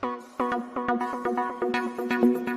Thank you.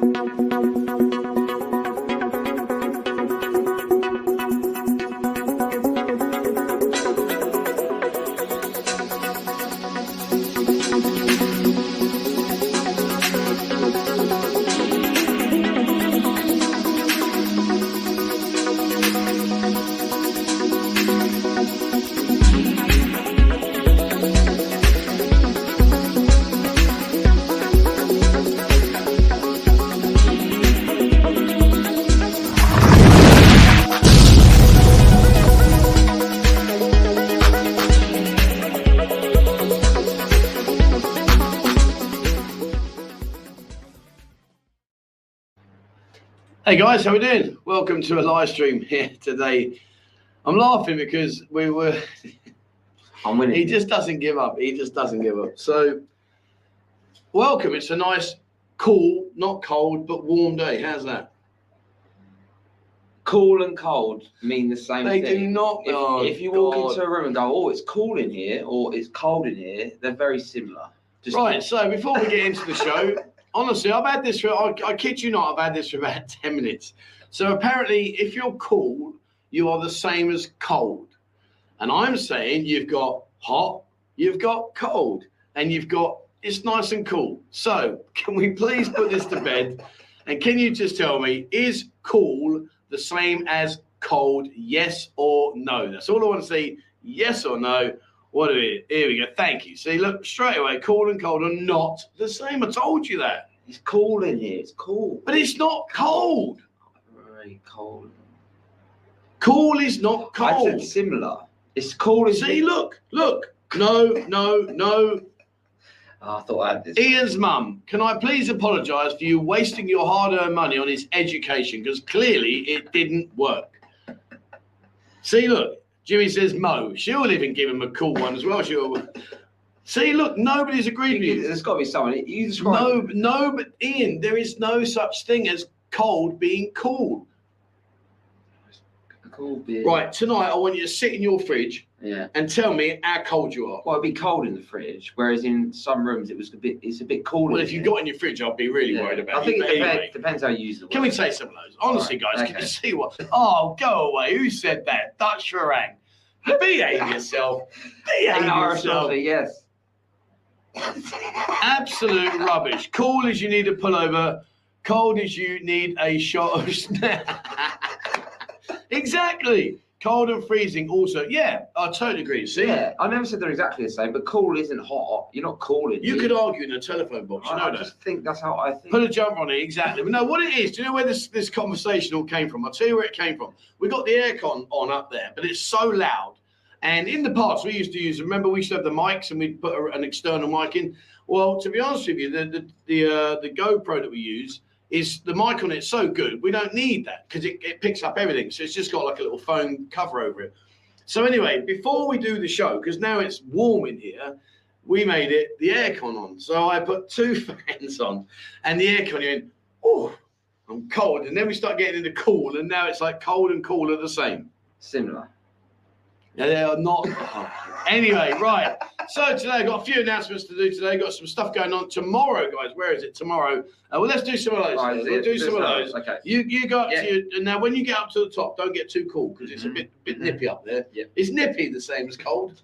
Hey guys, how are we doing? Welcome to a live stream here today. I'm laughing because we were. I'm winning. He just doesn't give up. He just doesn't give up. So, welcome. It's a nice, cool, not cold, but warm day. How's that? cool and cold mean the same thing. They thing. do not. If, oh, if you walk God. into a room and go, "Oh, it's cool in here," or "It's cold in here," they're very similar. Just Right, so before we get into the show, honestly, I've had this for, I, I kid you not, I've had this for about 10 minutes. So apparently, if you're cool, you are the same as cold. And I'm saying you've got hot, you've got cold, and you've got it's nice and cool. So, can we please put this to bed? And can you just tell me, is cool the same as cold? Yes or no? That's all I want to see. Yes or no? What are we? Here we go. Thank you. See, look straight away. Cool and cold are not the same. I told you that. It's cool in here. It's cool. But it's not cold. Very cold. Cool is not cold. I said similar. It's cool in See, here. look, look. No, no, no. Oh, I thought I had this. Ian's mum, can I please apologise for you wasting your hard-earned money on his education? Because clearly it didn't work. See, look, Jimmy says Mo. She'll even give him a cool one as well. She'll. See, look, nobody's agreed with you. There's got to be someone. You describe. No, no, but Ian, there is no such thing as cold being cool. Cool beer. Right, tonight I want you to sit in your fridge Yeah. and tell me how cold you are. Well, it'd be cold in the fridge, whereas in some rooms it was a bit. It's a bit cooler. Well, in if you here. got in your fridge, I'd be really Yeah. worried about it. I think it But depends, anyway, depends how you use the can we say some of those? Honestly, guys, can okay. you see what? Oh, go away. Who said that? Dutch Farang. Behave yourself. Behave yourself. Yes. Absolute rubbish. Cool as you need a pullover, cold as you need a shot of Exactly. Cold and freezing also. Yeah, I totally agree. See? Yeah, I never said they're exactly the same, but cool isn't hot. You're not cool in You could argue in a telephone box. You I, know I that. just think that's how I think. Put a jump on it, exactly. But no, what it is, do you know where this, this conversation all came from? I'll tell you where it came from. We got the aircon on up there, but it's so loud. And in the past, we used to use, remember, we used to have the mics and we'd put a- an external mic in. Well, to be honest with you, the, the, the, uh, the GoPro that we use is the mic on it so good, we don't need that because it, it picks up everything. So it's just got like a little phone cover over it. So anyway, before we do the show, because now it's warm in here, we made it the aircon on. So I put two fans on and the aircon in. Oh, I'm cold. And then we start getting into cool, and now it's like cold and cool are the same. Similar. Yeah, they are not. anyway, right. So today I've got a few announcements to do today. Got some stuff going on tomorrow, guys. Where is it? Tomorrow. Uh, well, let's do some of those. Right, we'll it- do some of those. Okay. You you go up Yeah. to your, and now when you get up to the top, don't get too cool because it's a Mhm. bit bit Mhm. nippy up there. Yeah. Is nippy the same as cold?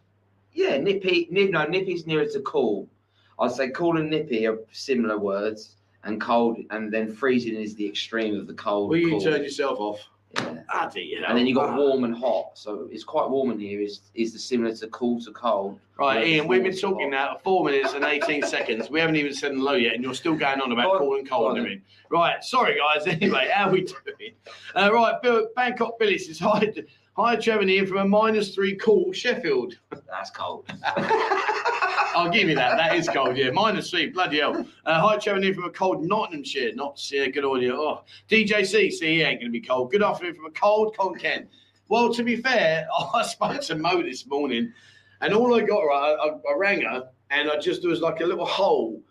Yeah, nippy. Nip, no, nippy's nearer to cool. I'd say cool and nippy are similar words, and cold, and then freezing is the extreme of the cold. Will you cool. turn yourself off? You know. And then you got warm and hot, so it's quite warm in here. Is is the similar to cool to cold? Right, Yeah, Ian, we've been talking now for four minutes and 18 seconds. We haven't even said hello yet, and you're still going on about cool and cold. I mean. Right, sorry, guys. Anyway, how are we doing? Uh, right, Bill, Bangkok Billy says, hi, hi, Trevor Ian from a minus three cool Sheffield. That's cold. I'll give you that. That is cold, yeah. Minus three, bloody hell. Uh, hi, Trevor Ian from a cold Nottinghamshire. Not yeah, good audio. Oh, DJC, see, he ain't going to be cold. Good afternoon from a cold Khon Kaen. Well, to be fair, I spoke to Mo this morning, and all I got, right, I, I, I rang her, and I just, there was like a little hole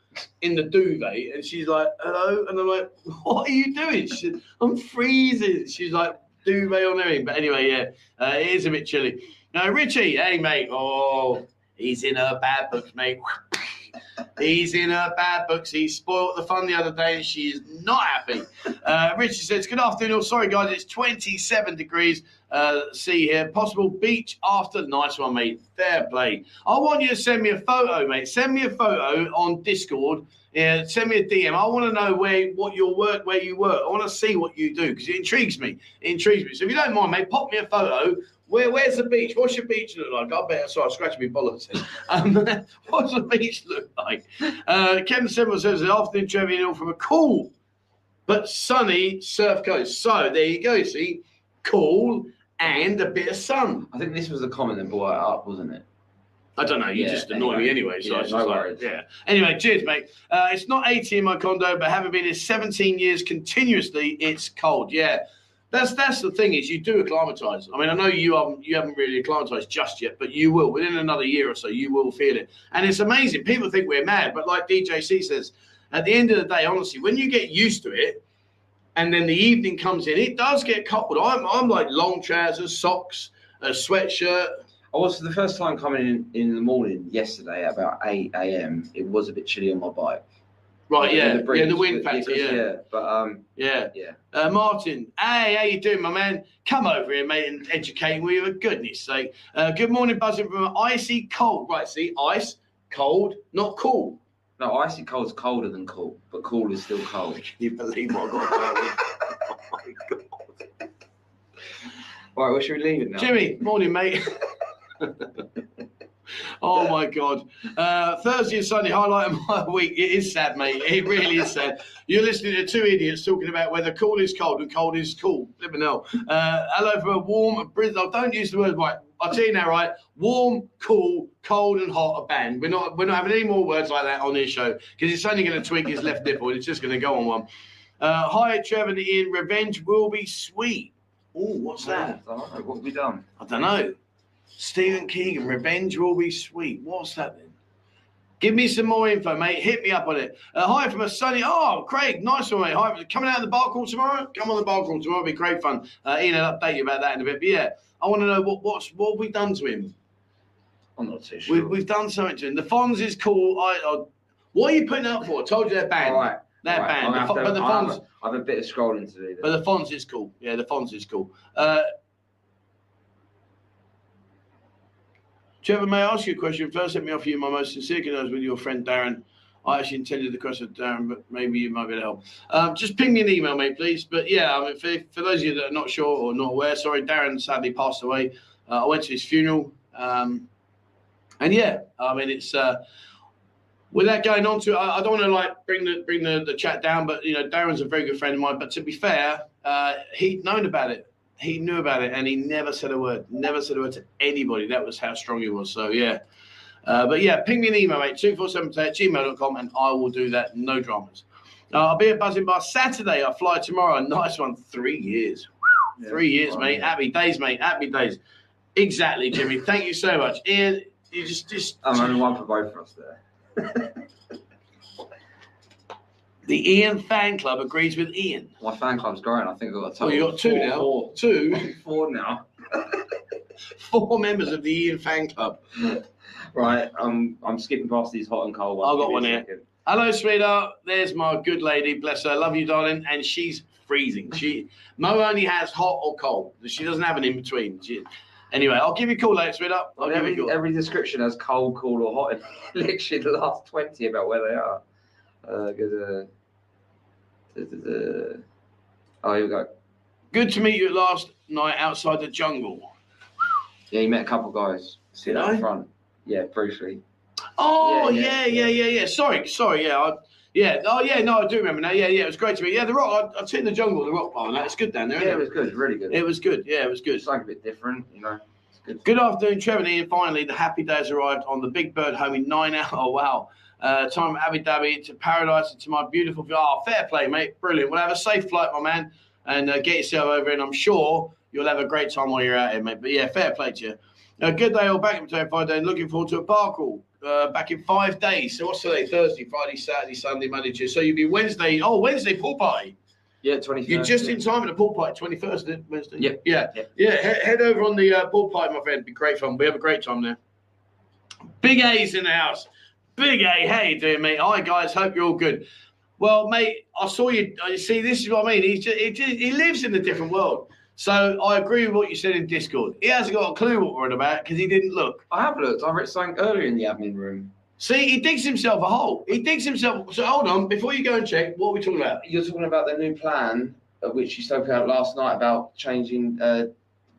in the duvet, and she's like, hello? And I'm like, what are you doing? She said, I'm freezing. She's like, duvet on everything. But anyway, yeah, uh, it is a bit chilly. Now, Richie, hey, mate. Oh, he's in her bad books, mate. He's in her bad books. He spoiled the fun the other day, and she is not happy. Uh, Richard says, "Good afternoon. Sorry, guys, it's 27 degrees. Uh, see here, possible beach after. Nice one, mate. Fair play. I want you to send me a photo, mate. Send me a photo on Discord. Yeah, send me a DM. I want to know where what your work, where you work. I want to see what you do because it intrigues me. It intrigues me. So if you don't mind, mate, pop me a photo. Where, where's the beach? What's your beach look like? I bet. Sorry, I scratched my bollocks. Um, what's the beach look like? Uh, Kevin Simple says, "The afternoon Hill from a cool but sunny surf coast." So there you go. See, cool and a bit of sun. I think this was the comment that brought it up, wasn't it? I don't know. You Yeah, just annoy me anyway. So Yeah, I was no just like, yeah. Anyway, cheers, mate. Uh, it's not 80 in my condo, but having been here 17 years continuously, it's cold. Yeah. That's that's the thing is you do acclimatise. I mean, I know you haven't you haven't really acclimatised just yet, but you will within another year or so. You will feel it, and it's amazing. People think we're mad, but like DJC says, at the end of the day, honestly, when you get used to it, and then the evening comes in, it does get coupled. I'm I'm like long trousers, socks, a sweatshirt. I was for the first time coming in in the morning yesterday at about 8 a.m. It was a bit chilly on my bike. Right, yeah, yeah, breeze, the wind factor, because- yeah. But um, Yeah. Yeah. Uh, Martin, hey, how you doing, my man? Come over here, mate, and educate me for goodness sake. Uh, good morning, buzzing from icy cold. Right, see, ice, cold, not cool. no, icy cold's colder than cool, but cool is still cold. Can you believe what I got? Oh my God. Right, well, should we leave it now? Jimmy, morning, mate. oh my God. Uh, Thursday and Sunday highlight of my week. It is sad, mate. It really is sad. You're listening to two idiots talking about whether cool is cold and cold is cool. Let me know. Uh, hello from a warm Bristol. Don't use the word right. I'll tell you now, right? Warm, cool, cold, and hot are banned. We're not we're not having any more words like that on this show because it's only going to tweak his left nipple and it's just going to go on one. Uh, hi, Trevor and Ian. Revenge will be sweet. Oh, what's that? I don't know. What have we done? I don't know. Stephen Keegan, revenge will be sweet. What's that then? Give me some more info, mate. Hit me up on it. Uh, hi from a sunny. Oh, Craig, nice one, mate. Hi, coming out of the bar call tomorrow. Come on the bar call tomorrow. It'll be great fun. Uh, Ian, I'll update you about that in a bit. But yeah, I want to know what what's what have we done to him. I'm not too sure. we've done something to him. The Fonz is cool. I, I what are you putting up for? I told you they're banned. All right. They're right, banned. The gonna but to- the I have a- I have a bit of scrolling to do. but the Fonz is cool. Yeah, the Fonz is cool. Uh, Trevor, may I ask you a question? First, let me offer you my most sincere condolences with your friend Darren. I actually intended the question Darren, but maybe you might be able to help. Um, just ping me an email, mate, please. But yeah, I mean, for, for those of you that are not sure or not aware, sorry, Darren sadly passed away. Uh, I went to his funeral. Um, and yeah, I mean, it's. Uh, with that going on to I, I don't want to like bring the bring the, the chat down, but you know, Darren's a very good friend of mine. But to be fair, uh, he'd known about it. He knew about it, and he never said a word. Never said a word to anybody. That was how strong he was. So yeah. Uh, but yeah, ping me an email, mate, 247 at gmail.com, and I will do that. No dramas. Uh, I'll be at Buzzing Bar Saturday. I fly tomorrow. Nice one. Three years. Yeah, Three years, right. mate. Happy days, mate. Happy days. Exactly, Jimmy. Thank you so much. Ian, you just, just I'm only one for both of us there. the Ian fan club agrees with Ian. My fan club's growing. I think I've got a total Well, you got two four, now. Four now. four members of the Ian fan club. Right. Um, I'm skipping past these hot and cold ones. I've got one here. second. Hello, sweetheart. There's my good lady. Bless her. Love you, darling. And she's freezing. She Mo only has hot or cold. She doesn't have an in between. She, anyway, I'll give you a call later, sweetheart. I'll give you Every, call. every description has cold, cool, or hot. Literally the last 20 about where they are. Uh, good, uh. Oh, here we go. Good to meet you last night outside the jungle. Yeah, you met a couple guys. See Did that I? in front. Yeah, briefly. Oh Yeah, yeah, yeah, yeah, yeah, yeah. Sorry, sorry. Yeah, I, yeah. Oh yeah, no, I do remember now. Yeah, yeah. It was great to meet. Yeah, the rock. I, I've seen the jungle, the rock bar, and that. It's good down there. Yeah, isn't it was good. Really good. it? it was good. Yeah, it was good. It's like a bit different, you know. It's good. Good afternoon, Trevor and Ian. Finally, the happy days arrived on the Big Bird home in nine hours. Oh, wow. Uh, time from Abu Dhabi to paradise and to my beautiful. Oh, fair play, mate. Brilliant. Well, have a safe flight, my man, and uh, get yourself over. And I'm sure you'll have a great time while you're out here, mate. But yeah, fair play to you. Uh, good day, all back in Potato Five Day. and Looking forward to a bar crawl uh, back in five days. So what's today? Thursday, Friday, Saturday, Sunday, Monday, Tuesday. So you'll be Wednesday. Oh, Wednesday pool party. Yeah, 20 You're just in time for the pool party, 21st, isn't it, Wednesday? Yep. Yeah. Yep. Yeah. He- head over on the uh, pool party, my friend. It'd be great fun. We have a great time there. Big A's in the house. Big A, how you doing, mate? Hi, guys. Hope you're all good. Well, mate, I saw you. You see, this is what I mean. He's just, he, just, he lives in a different world. So I agree with what you said in Discord. He hasn't got a clue what we're on about because he didn't look. I have looked. I read something earlier in the admin room. See, he digs himself a hole. He digs himself. So hold on, before you go and check, what are we talking about? You're talking about the new plan, uh, which you spoke about last night about changing, uh,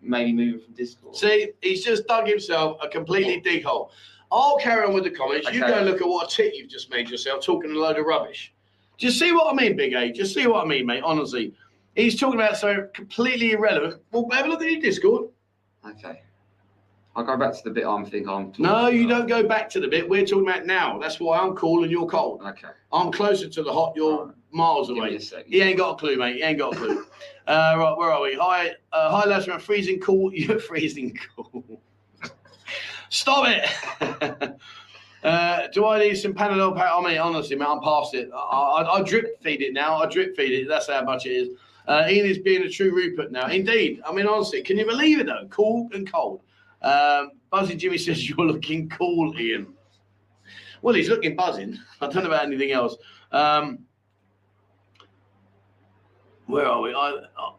maybe moving from Discord. See, he's just dug himself a completely dig hole. I'll carry on with the comments. You Okay. go and look at what a tit you've just made yourself talking a load of rubbish. Do you see what I mean, Big A. Do you see what I mean, mate. Honestly, he's talking about something completely irrelevant. Well, have a look at your Discord. Okay. I'll go back to the bit I'm thinking I'm talking No, you about. don't go back to the bit we're talking about now. That's why I'm cool and you're cold. Okay. I'm closer to the hot. You're Alright. miles Give away. a second. He ain't got a clue, mate. He ain't got a clue. uh, right, where are we? Hi, uh, hi, lads. We're freezing cool. You're freezing cool. Stop it. uh, do I need some Panadol? Pa- I mean, honestly, man, I'm past it. I, I, I drip feed it now. I drip feed it. That's how much it is. Uh, Ian is being a true Rupert now. Indeed. I mean, honestly, can you believe it though? Cool and cold. Um, Buzzy Jimmy says you're looking cool, Ian. Well, he's looking buzzing. I don't know about anything else. Um, where are we? I, I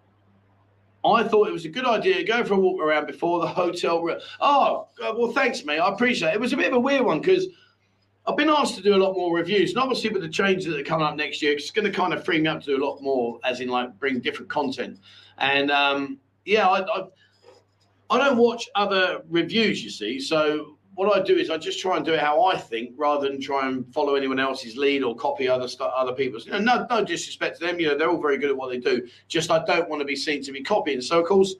I thought it was a good idea to go for a walk around before the hotel. Re- oh, well, thanks, mate. I appreciate it. It was a bit of a weird one because I've been asked to do a lot more reviews, and obviously with the changes that are coming up next year, it's going to kind of free me up to do a lot more, as in like bring different content. And um, yeah, I, I I don't watch other reviews, you see. So what I do is I just try and do it how I think, rather than try and follow anyone else's lead or copy other stuff, other people's. You know, no, no disrespect to them. You know, they're all very good at what they do. Just I don't want to be seen to be copying. So of course.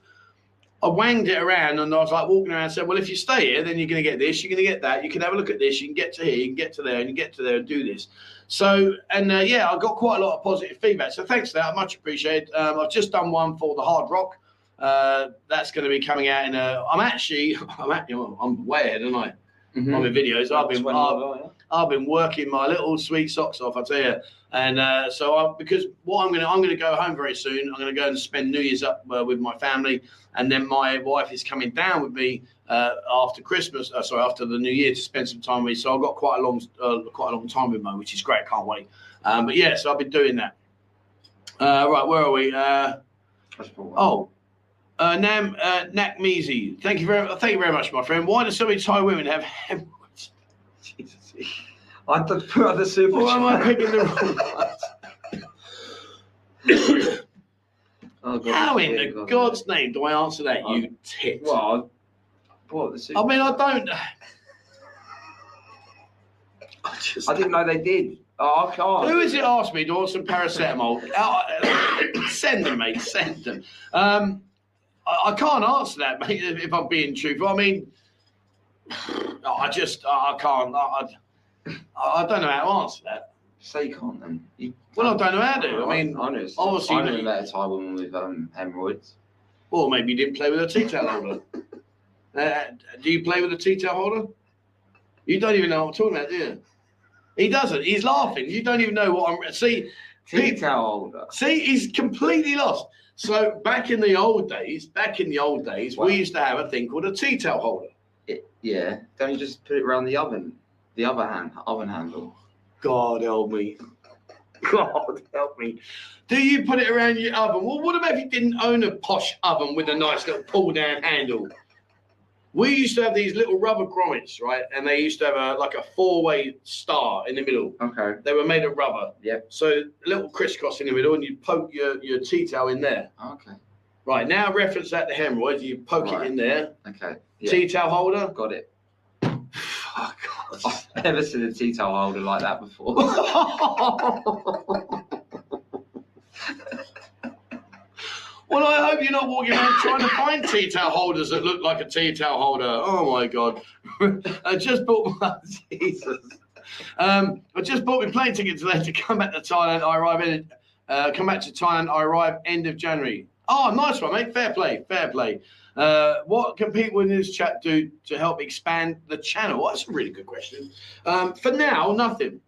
I wanged it around and I was like walking around and said, Well, if you stay here, then you're going to get this, you're going to get that. You can have a look at this, you can get to here, you can get to there, and you get to there and do this. So, and uh, yeah, I got quite a lot of positive feedback. So thanks for that. I much appreciate um, I've just done one for the Hard Rock. Uh, that's going to be coming out in a. I'm actually, I'm, actually, I'm way ahead, aren't I? Mhm. On my videos, I've been, I've, I've been working my little sweet socks off, I tell you. And uh, so, I, because what I'm going to, I'm going to go home very soon. I'm going to go and spend New Year's up uh, with my family, and then my wife is coming down with me uh, after Christmas. Uh, sorry, after the New Year to spend some time with me. So I've got quite a long, uh, quite a long time with Mo, which is great. Can't wait. Um, but yeah, so I've been doing that. Uh, right, where are we? Uh, Oh, uh, Nam uh, Nakmizi. Thank you very thank you very much, my friend. Why do so many Thai women have hemorrhoids? Jesus. I thought put on the super Why am I picking the wrong ones? Oh, God, How in the God, God's name do I answer that, you tit? Well, I- what the super I mean, I don't. I just. I didn't know they did. Oh, I can't. Who is it asked me? Do I want some paracetamol? Uh, send them, mate. Send them. Um, I, I can't answer that, mate. If I'm being truthful, I mean, I just I can't. I, I, I don't know how to answer that. Say you can't then. You, Well, I don't know how to. I mean, I know. obviously I know you- about a Thai woman with um, hemorrhoids. or maybe you didn't play with a tea towel holder. Uh, do you play with a tea towel holder? You don't even know what I'm talking about, do you? He doesn't. He's laughing. You don't even know what I'm. See, Tea towel holder. See, he's completely lost. So back in the old days, back in the old days, Wow. we used to have a thing called a tea towel holder. It, yeah. Don't you just put it around the oven? The other hand, oven handle. God help me. God help me. Do you put it around your oven? Well, what about if you didn't own a posh oven with a nice little pull down handle? We used to have these little rubber grommets, right? And they used to have a like a four way star in the middle. Okay. They were made of rubber. Yeah. So a little crisscross in the middle, and you poke your, your tea towel in there. Okay. Right now, reference that to hemorrhoids. You poke Right. it in there. Okay. Yeah. Tea towel holder. Got it. Oh, God. I've never seen a tea towel holder like that before. well, I hope you're not walking around trying to find tea towel holders that look like a tea towel holder. Oh my god! I just bought my Jesus. Um, I just bought my plane ticket today to come back to Thailand. I arrive in, uh, come back to Thailand. I arrive end of January. Oh, nice one, mate. Fair play, fair play. Uh, what can people in this chat do to help expand the channel? Well, that's a really good question. Um, for now, nothing.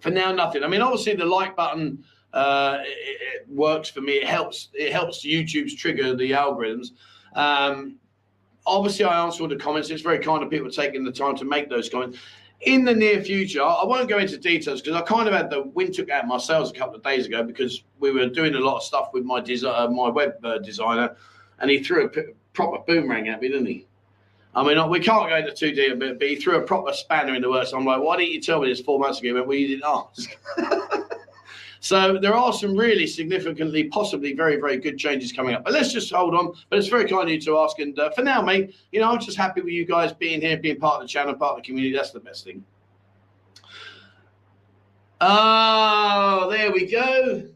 For now, nothing. I mean, obviously, the like button uh, it, it works for me. It helps. It helps YouTube's trigger the algorithms. Um, obviously, I answer all the comments. It's very kind of people taking the time to make those comments. in the near future, I won't go into details because I kind of had the wind took out my sails a couple of days ago because we were doing a lot of stuff with my desi- uh, my web uh, designer, and he threw a p- proper boomerang at me, didn't he? I mean, we can't go into too deep, but, but he threw a proper spanner in the works. I'm like, why didn't you tell me this four months ago? Well, you didn't ask. so there are some really significantly, possibly very, very good changes coming up. But let's just hold on. But it's very kind of you to ask. And uh, for now, mate, you know, I'm just happy with you guys being here, being part of the channel, part of the community. That's the best thing. Oh, there we go.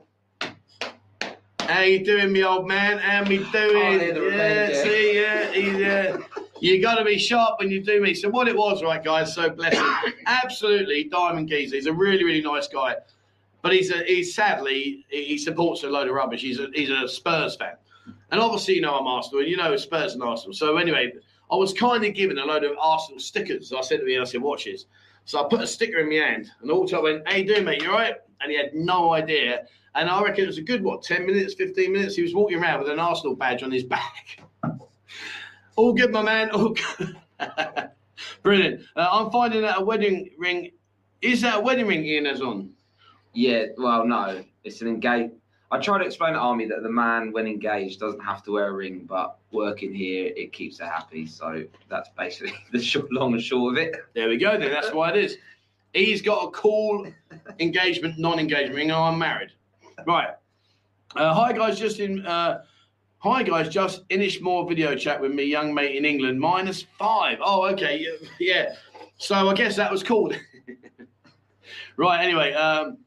How you doing, me old man? How me doing? the yeah, yeah. see, yeah, he's, uh, you got to be sharp when you do me. So what it was, right, guys? So bless him. Absolutely, Diamond Geezer. He's a really, really nice guy, but he's a, he's sadly he supports a load of rubbish. He's a he's a Spurs fan, and obviously you know I'm Arsenal, and you know Spurs and Arsenal. So anyway, I was kind of given a load of Arsenal stickers. I said to him, I said, watch this. So I put a sticker in my hand, and all time went, "Hey, do mate? You all right?" And he had no idea. And I reckon it was a good what, ten minutes, fifteen minutes. He was walking around with an Arsenal badge on his back. all good, my man. All good. Brilliant. Uh, I'm finding that a wedding ring. Is that a wedding ring Ian has on? Yeah, well, no, it's an engage. I try to explain to Army that the man, when engaged, doesn't have to wear a ring, but working here, it keeps her happy. So that's basically the short, long and short of it. There we go. Then that's why it is. He's got a cool engagement, non-engagement ring. and I'm married. Right. Uh, hi guys, just in. Uh, hi guys, just finished more video chat with me, young mate in England. Minus five. Oh, okay. yeah, Yeah. So I guess that was cool. right. Anyway, um,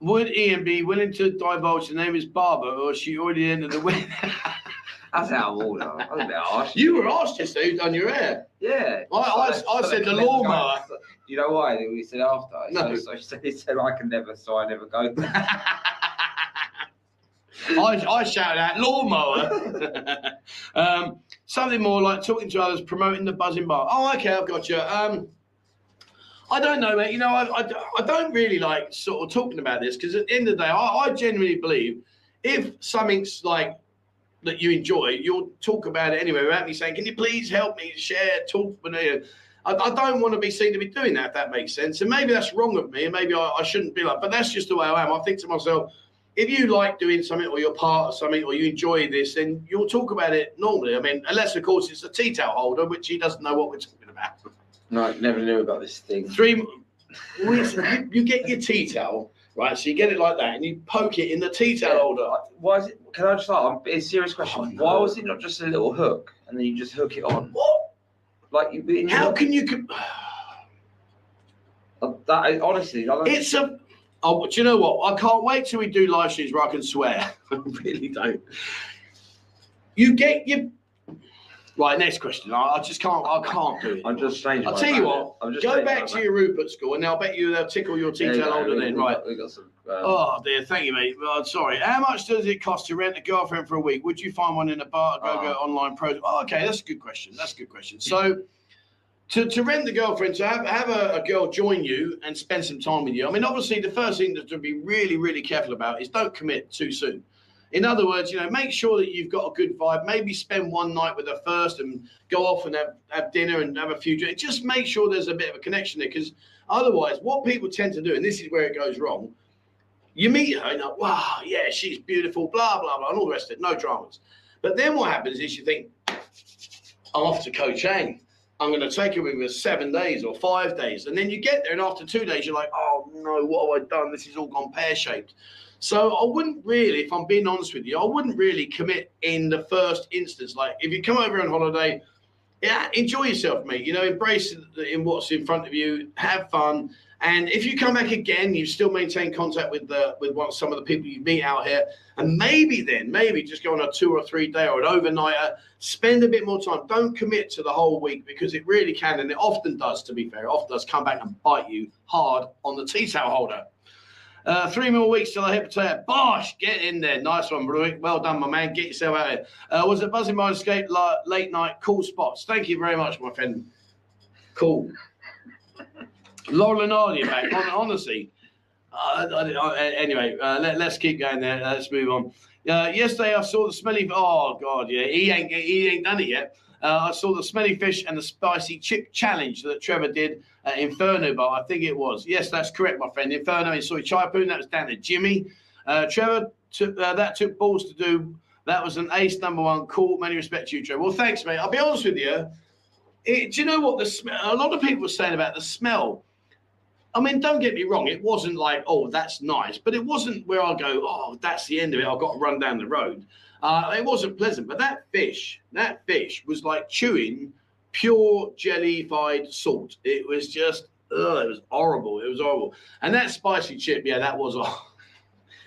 would Ian be willing to divulge the name of his barber, or is she already ended the wedding? That's out of order. I was a bit harsh. you were asked yesterday who'd done your hair. Yeah. I- I- I so said the lawnmower. You know why? We said after. No. So, so he said, he said I can never, so I never go. I, I shout out lawnmower. um, something more like talking to others, promoting the buzzing bar. Oh, okay, I've got you. Um, I don't know, mate. You know, I, I, I don't really like sort of talking about this because at the end of the day, I, I genuinely believe if something's like that you enjoy, you'll talk about it anyway without me saying, "Can you please help me share, talk with me?" I, I don't want to be seen to be doing that. If that makes sense, and maybe that's wrong of me, and maybe I, I shouldn't be like. But that's just the way I am. I think to myself, if you like doing something or you're part of something or you enjoy this, then you'll talk about it normally. I mean, unless of course it's a tea towel holder, which he doesn't know what we're talking about. no, I never knew about this thing. Three, weeks- you, you get your tea towel, right? So you get it like that, and you poke it in the tea towel holder. Why is it? Can I just ask? It's a serious question. Oh, no. Why was it not just a little hook and then you just hook it on? What? Like you. in How can you? com- Uh, That is, honestly, I don't- It's a. Oh, do you know what? I can't wait till we do live streams where I can swear. I really don't. You get your. Right, next question. I, I just can't. I can't do it. I'm just strange. I'll tell you what, I'm just Go back to your Rupert school, and I'll bet you they'll tickle your you towel go, we- then. we Right. got- We got some. Um, Oh dear, thank you, mate. Well, sorry. How much does it cost to rent a girlfriend for a week? Would you find one in a bar, go go Oh. online pro? Oh, okay, that's a good question. That's a good question. So, to, to rent the girlfriend, to have have a, a girl join you and spend some time with you. I mean, obviously, the first thing that to be really really careful about is don't commit too soon. In other words, you know, make sure that you've got a good vibe. Maybe spend one night with her first and go off and have, have dinner and have a few drinks. Just make sure there's a bit of a connection there because otherwise, what people tend to do, and this is where it goes wrong, you meet her and like, wow, yeah, she's beautiful, blah, blah, blah, and all the rest of it, no dramas. But then what happens is you think, I'm off to. I'm going to take her with me seven days or five days. And then you get there, and after two days, you're like, oh no, what have I done? This has all gone pear shaped. So I wouldn't really, if I'm being honest with you, I wouldn't really commit in the first instance. Like if you come over on holiday, yeah, enjoy yourself, mate. You know, embrace in what's in front of you, have fun. And if you come back again, you still maintain contact with the with what some of the people you meet out here, and maybe then maybe just go on a two or three day or an overnighter. Spend a bit more time. Don't commit to the whole week because it really can, and it often does. To be fair, it often does come back and bite you hard on the tea towel holder. Uh, three more weeks till I hit potato. Bosh, get in there. Nice one, Bruick. Well done, my man. Get yourself out of here. Uh, was it Buzzing Mind Escape la- late night? Cool spots. Thank you very much, my friend. Cool. Laurel and Hardy back. Hon- Honestly. Uh, I- I- anyway, uh, let, us keep going there. Let's move on. Uh, yesterday, I saw the smelly. Oh God, yeah, he ain't he ain't done it yet. Uh, I saw the smelly fish and the spicy chip challenge that Trevor did, at Inferno Bar. I think it was. Yes, that's correct, my friend. Inferno in Soi Chaiyapoon. That was down to Jimmy. Uh, Trevor, took, uh, that took balls to do. That was an ace number one. call. Many respects to you, Trevor. Well, thanks, mate. I'll be honest with you. It, do you know what the smell? A lot of people were saying about the smell. I mean, don't get me wrong. It wasn't like, oh, that's nice, but it wasn't where I go, oh, that's the end of it. I've got to run down the road. Uh, it wasn't pleasant, but that fish, that fish was like chewing pure jellified salt. It was just, ugh, it was horrible. It was horrible. And that spicy chip, yeah, that was. Oh,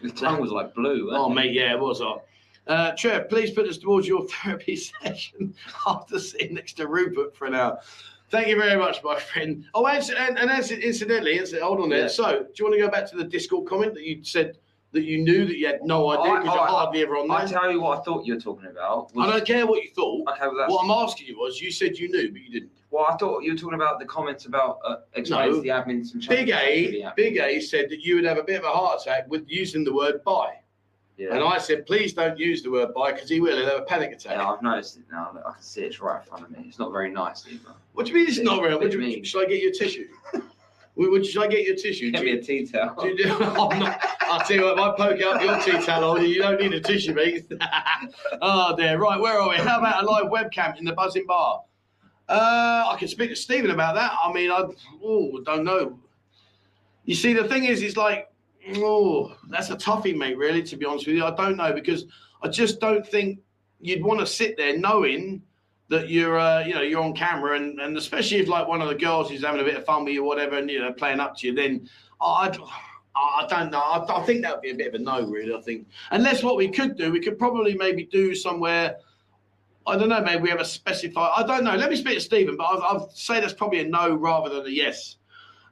The tongue was like blue. oh it? mate, yeah, it was. Oh. Uh, Trev, please put us towards your therapy session after sitting next to Rupert for an hour. Thank you very much, my friend. Oh, and, and, and as, incidentally, incidentally, hold on there. Yeah. So, do you want to go back to the Discord comment that you said that you knew that you had no idea because you're hardly ever on there? I tell you what I thought you were talking about. I don't care what you thought. Okay, well, that's, What I'm asking you was, you said you knew, but you didn't. well, I thought you were talking about the comments about uh, No. the admin some Big changes to A. Big A said that you would have a bit of a heart attack with using the word "buy," Yeah. and I said, please don't use the word "buy" because he will. He'll have a panic attack. yeah, I've noticed it now. I can see it's right in front of me. It's not very nice either. What do you mean it's not real? What do you What do you mean? mean? Should I get you a tissue? Would, should I get you a tissue? Do me a tea towel. do you do- I'm not, I'll tell you what, if I poke up your tea towel on you, you don't need a tissue, mate. oh, dear. Right, where are we? How about a live webcam in the Buzzing Bar? Uh, I can speak to Stephen about that. I mean, I oh, don't know. You see, the thing is, it's like, oh, that's a toughie, mate, really, to be honest with you. I don't know because I just don't think you'd want to sit there knowing that you're uh, you know you're on camera and, and especially if like one of the girls is having a bit of fun with you or whatever and you know playing up to you then I'd I don't know. I, I think that would be a bit of a no really I think. Unless what we could do we could probably maybe do somewhere I don't know maybe we have a specified I don't know. Let me speak to Stephen but I'd say that's probably a no rather than a yes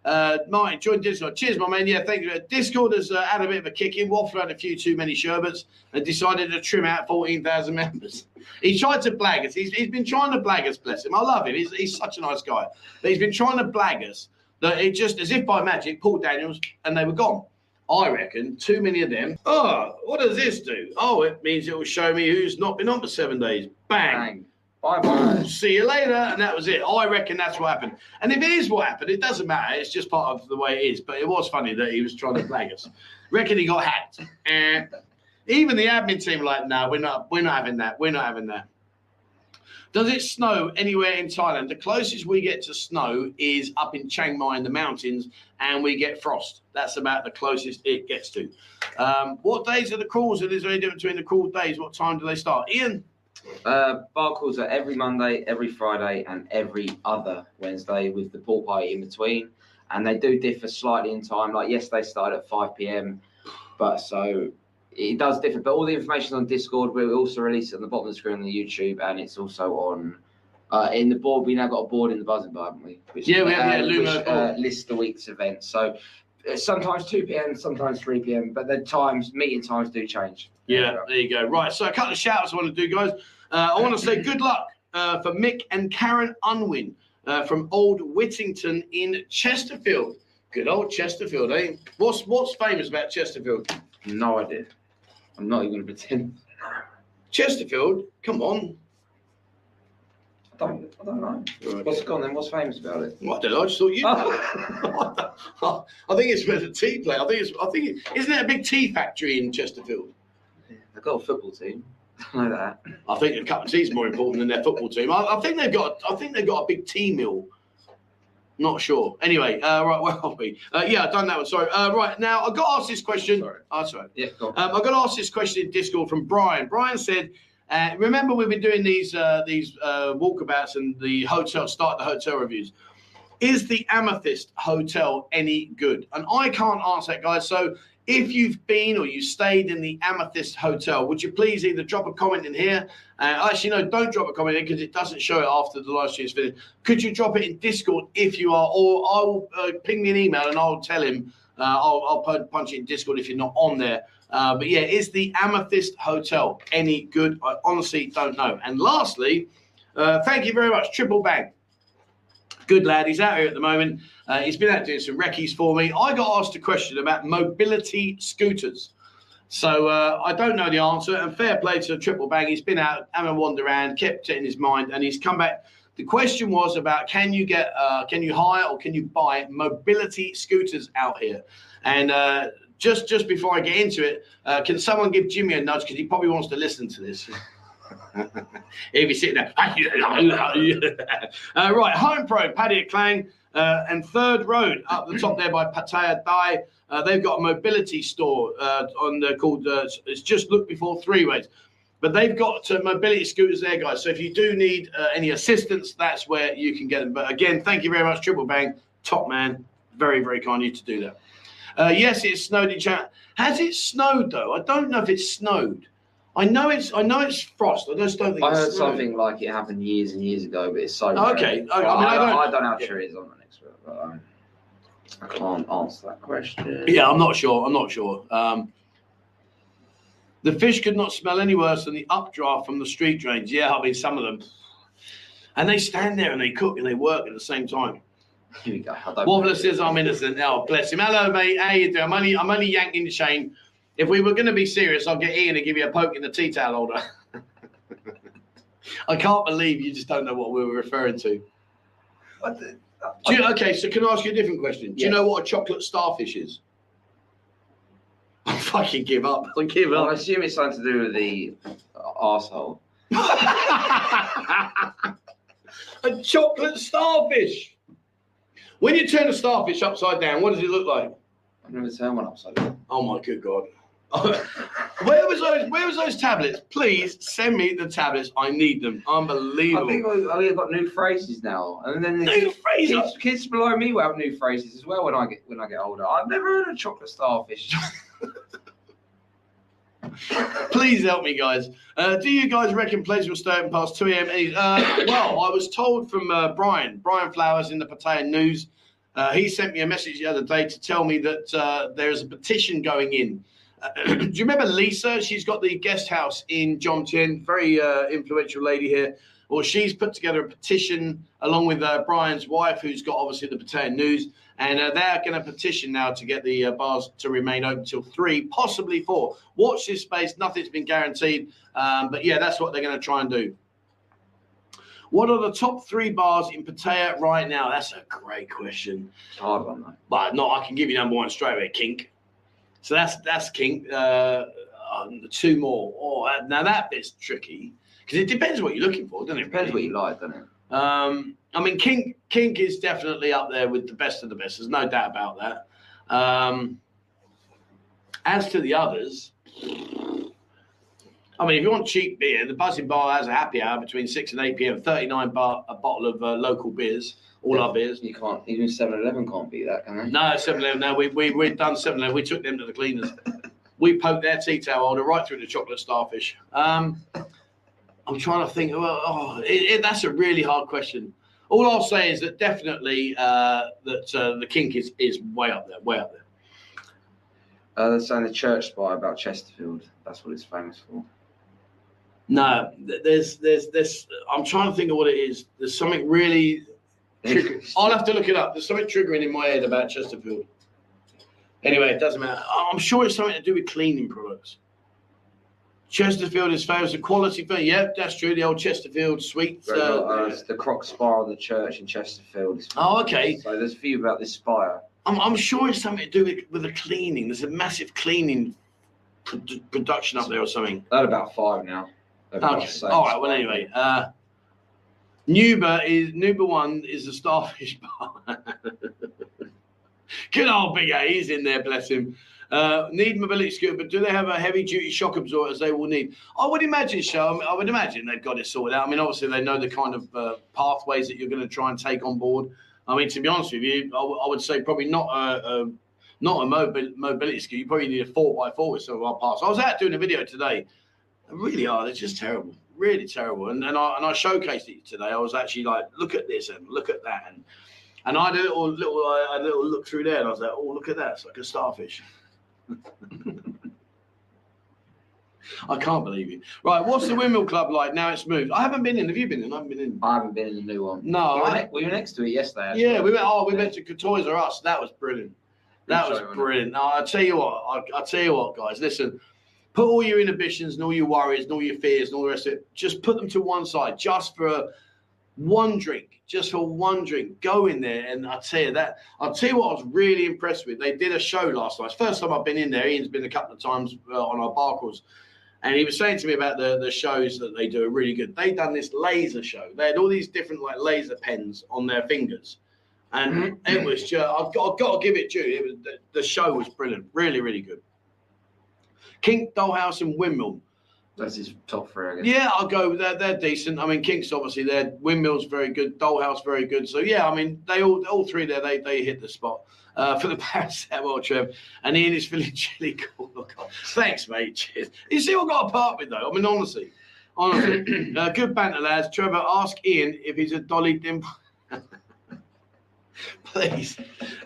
uh, Martin, join Discord. Cheers, my man. Yeah, thank you. Discord has uh, had a bit of a kick in. Waffle had a few too many sherbets and decided to trim out 14,000 members. He tried to blag us. He's, he's been trying to blag us, bless him. I love him. He's, he's such a nice guy. But he's been trying to blag us that it just, as if by magic, Paul Daniels, and they were gone. I reckon too many of them. Oh, what does this do? Oh, it means it will show me who's not been on for seven days. Bang. Bang. Bye bye. See you later. And that was it. I reckon that's what happened. And if it is what happened, it doesn't matter. It's just part of the way it is. But it was funny that he was trying to flag us. reckon he got hacked. Eh. Even the admin team like, no, we're not we're not having that. We're not having that. Does it snow anywhere in Thailand? The closest we get to snow is up in Chiang Mai in the mountains, and we get frost. That's about the closest it gets to. Um, what days are the calls? And is there any difference between the call days? What time do they start? Ian? Uh, bar calls are every Monday, every Friday, and every other Wednesday with the pool party in between. And they do differ slightly in time. Like yesterday started at 5 p.m. But so it does differ. But all the information on Discord, we also release it on the bottom of the screen on the YouTube, and it's also on uh, in the board. We now got a board in the buzzing bar, haven't we? Which, Yeah, we have, yeah, uh, Lumo which, uh, lists the week's events. So uh, sometimes 2 p.m., sometimes 3 p.m. But the times, meeting times do change. Yeah, there you go. Right, so a couple of shouts I want to do, guys. Uh, I want to say good luck uh, for Mick and Karen Unwin uh, from Old Whittington in Chesterfield. Good old Chesterfield, eh? What's what's famous about Chesterfield? No idea. I'm not even going to pretend. Chesterfield, come on. I don't, I don't know. Right. What's gone then? What's famous about it? Well, I don't know. I just thought you. Oh. I think it's where the tea play. I think it's. I think it, isn't it a big tea factory in Chesterfield? They've got a football team. I know that. I think the cup of tea is more important than their football team. I, I think they've got. I think they've got a big tea mill. Not sure. Anyway, uh, right, where are we? Uh, yeah, I've done that one. Sorry. Uh, right now, I got asked this question. Sorry. Oh, sorry. Yeah, go on. Um, I got asked this question in Discord from Brian. Brian said, uh, "Remember we've been doing these uh, these uh, walkabouts and the hotel start the hotel reviews. Is the Amethyst Hotel any good?" And I can't answer that, guys. So if you've been or you stayed in the Amethyst Hotel, would you please either drop a comment in here? Uh, actually, no, don't drop a comment in because it doesn't show it after the live is finished. Could you drop it in Discord if you are, or I will uh, ping me an email and I'll tell him. Uh, I'll, I'll punch it in Discord if you're not on there. Uh, but yeah, is the Amethyst Hotel any good? I honestly don't know. And lastly, uh, thank you very much, Triple Bang. Good lad. He's out here at the moment. Uh, he's been out doing some recce's for me. I got asked a question about mobility scooters. So uh, I don't know the answer. And fair play to the Triple Bang. He's been out having a wander around, kept it in his mind, and he's come back. The question was about can you get, uh, can you hire or can you buy mobility scooters out here? And uh, just just before I get into it, uh, can someone give Jimmy a nudge because he probably wants to listen to this. if he's sitting there, uh, right, Home Pro, Pattaya Klang, uh, and Third Road up the top there by Pattaya Dai. Uh, they've got a mobility store uh, on the called. Uh, it's just look before three ways. But they've got uh, mobility scooters there, guys. So if you do need any assistance, that's where you can get them. But again, thank you very much, Triple Bang, top man. Very, very kind of you to do that. Yes, it snowed in chat. Has it snowed though? I don't know if it's snowed. I know it's. I know it's frost. I just don't think. I it's heard snowed. something like it happened years and years ago, but it's so. Oh, okay. rare. I- I mean, I I, don't- I don't know yeah. sure it is. I'm an expert, but um, I can't answer that question. Yeah, I'm not sure. I'm not sure. Um, the fish could not smell any worse than the updraft from the street drains. Yeah, I mean some of them, and they stand there and they cook and they work at the same time. Here we go. I Wobbler says I'm innocent. Oh, bless him. Hello, mate. How you doing? I'm only, I'm only yanking the chain. If we were going to be serious, I'll get Ian to give you a poke in the tea towel holder. I can't believe you just don't know what we were referring to. What the- Do you, okay, so can I ask you a different question? Do you know what a chocolate starfish is? I fucking give up. I give Well, I up. assume it's something to do with the asshole. a chocolate starfish. When you turn a starfish upside down, what does it look like? I've never turned one upside down. Oh my good god. Where was those where was those tablets? Please send me the tablets. I need them. Unbelievable. I think we've got new phrases now, and then the New phrases. kids, kids below me will have new phrases as well when I get when I get older. I've never heard of chocolate starfish. Please help me, guys. Uh, do you guys reckon players will stay open past 2 a.m.? Uh, well, I was told from uh, Brian, Brian Flowers in the Pattaya News. Uh, he sent me a message the other day to tell me that uh, there's a petition going in. Do you remember Lisa? She's got the guest house in Jomtien, very uh, influential lady here. Well, she's put together a petition along with uh, Brian's wife, who's got obviously the Pattaya News, and uh, they're going to petition now to get the uh, bars to remain open till three, possibly four. Watch this space. Nothing's been guaranteed, um, but yeah, that's what they're going to try and do. What are the top three bars in Pattaya right now? That's a great question. It's hard one though. But no, I can give you number one straight away, Kink. So that's that's Kink. Uh, um, two more. Oh, now that bit's tricky because it depends what you're looking for, doesn't it? Depends what you like, doesn't it? Um, I mean, Kink Kink is definitely up there with the best of the best. There's no doubt about that. Um, as to the others, I mean, if you want cheap beer, the Buzzing Bar has a happy hour between six and eight p.m. Thirty-nine bar a bottle of uh, local beers, all our beers. You can't even 7-Eleven can't beat that, can they? No, 7 Eleven. No, we, we, we've done 7 Eleven. We took them to the cleaners. we poked their tea towel holder right through the chocolate starfish. Um, I'm trying to think. Well, oh, it, it, that's a really hard question. All I'll say is that definitely uh, that uh, the kink is, is way up there, way up there. Uh, they're saying the church spy about Chesterfield. That's what it's famous for. No, there's, there's, there's. I'm trying to think of what it is. There's something really. Trigger. I'll have to look it up. There's something triggering in my head about Chesterfield. Anyway, it doesn't matter. I'm sure it's something to do with cleaning products. Chesterfield is famous for quality. Food. Yep, that's true. The old Chesterfield sweet. They've Uh, uh, the crooked spire of the church in Chesterfield. Oh, okay. So there's a few about this spire. I'm, I'm sure it's something to do with, with the cleaning. There's a massive cleaning produ- production up there or something. They're about five now. About Okay. All right. Well, anyway, uh, Nuba is Nuba one is the starfish bar. Good old Big A, he's in there, bless him. Uh, need mobility scooter, but do they have a heavy duty shock absorber as they will need? I would imagine so. I, mean, I would imagine they've got it sorted out. I mean, obviously they know the kind of uh, pathways that you're going to try and take on board. I mean, to be honest with you, I, w- I would say probably not a, a not a mobi- mobility scooter. You probably need a four by four with some of our parts. I was out doing a video today. Really are. They're just terrible, really terrible. And and I and I showcased it today. I was actually like, look at this and look at that, and and I had a little little uh, a little look through there, and I was like, oh, look at that. It's like a starfish. I can't believe it. Right, what's the windmill club like now? It's moved. I haven't been in. Have you been in? I haven't been in. I haven't been in the new one. No, we, were ne- we were next to it yesterday. actually. Yeah, we went. Oh, we went to Toys R Us. That was brilliant. That was show, wasn't it? brilliant. No, I tell you what. I, I tell you what, guys. Listen, put all your inhibitions and all your worries and all your fears and all the rest of it. Just put them to one side, just for one drink, just for one drink. Go in there, and I tell you that. I'll tell you what I was really impressed with. They did a show last night. First time I've been in there. Ian's been a couple of times uh, on our bar calls, and he was saying to me about the the shows that they do are really good. They done this laser show. They had all these different like laser pens on their fingers, and it was just I've got, I've got to give it due. It was the, the show was brilliant, really really good. Kink, Dollhouse, and Windmill. That's his top three, I guess. Yeah, I'll go. They're they're decent. I mean, Kinks obviously they're windmills very good. Dollhouse very good. So yeah, I mean they all all three there they they hit the spot. Uh, for the paracetamol, Trev, and Ian is feeling chilly cool. Look, Thanks, mate. Cheers. You see what got apart with though. I mean, honestly, honestly, uh, good banter, lads. Trevor, ask Ian if he's a Dolly Dimple. Please,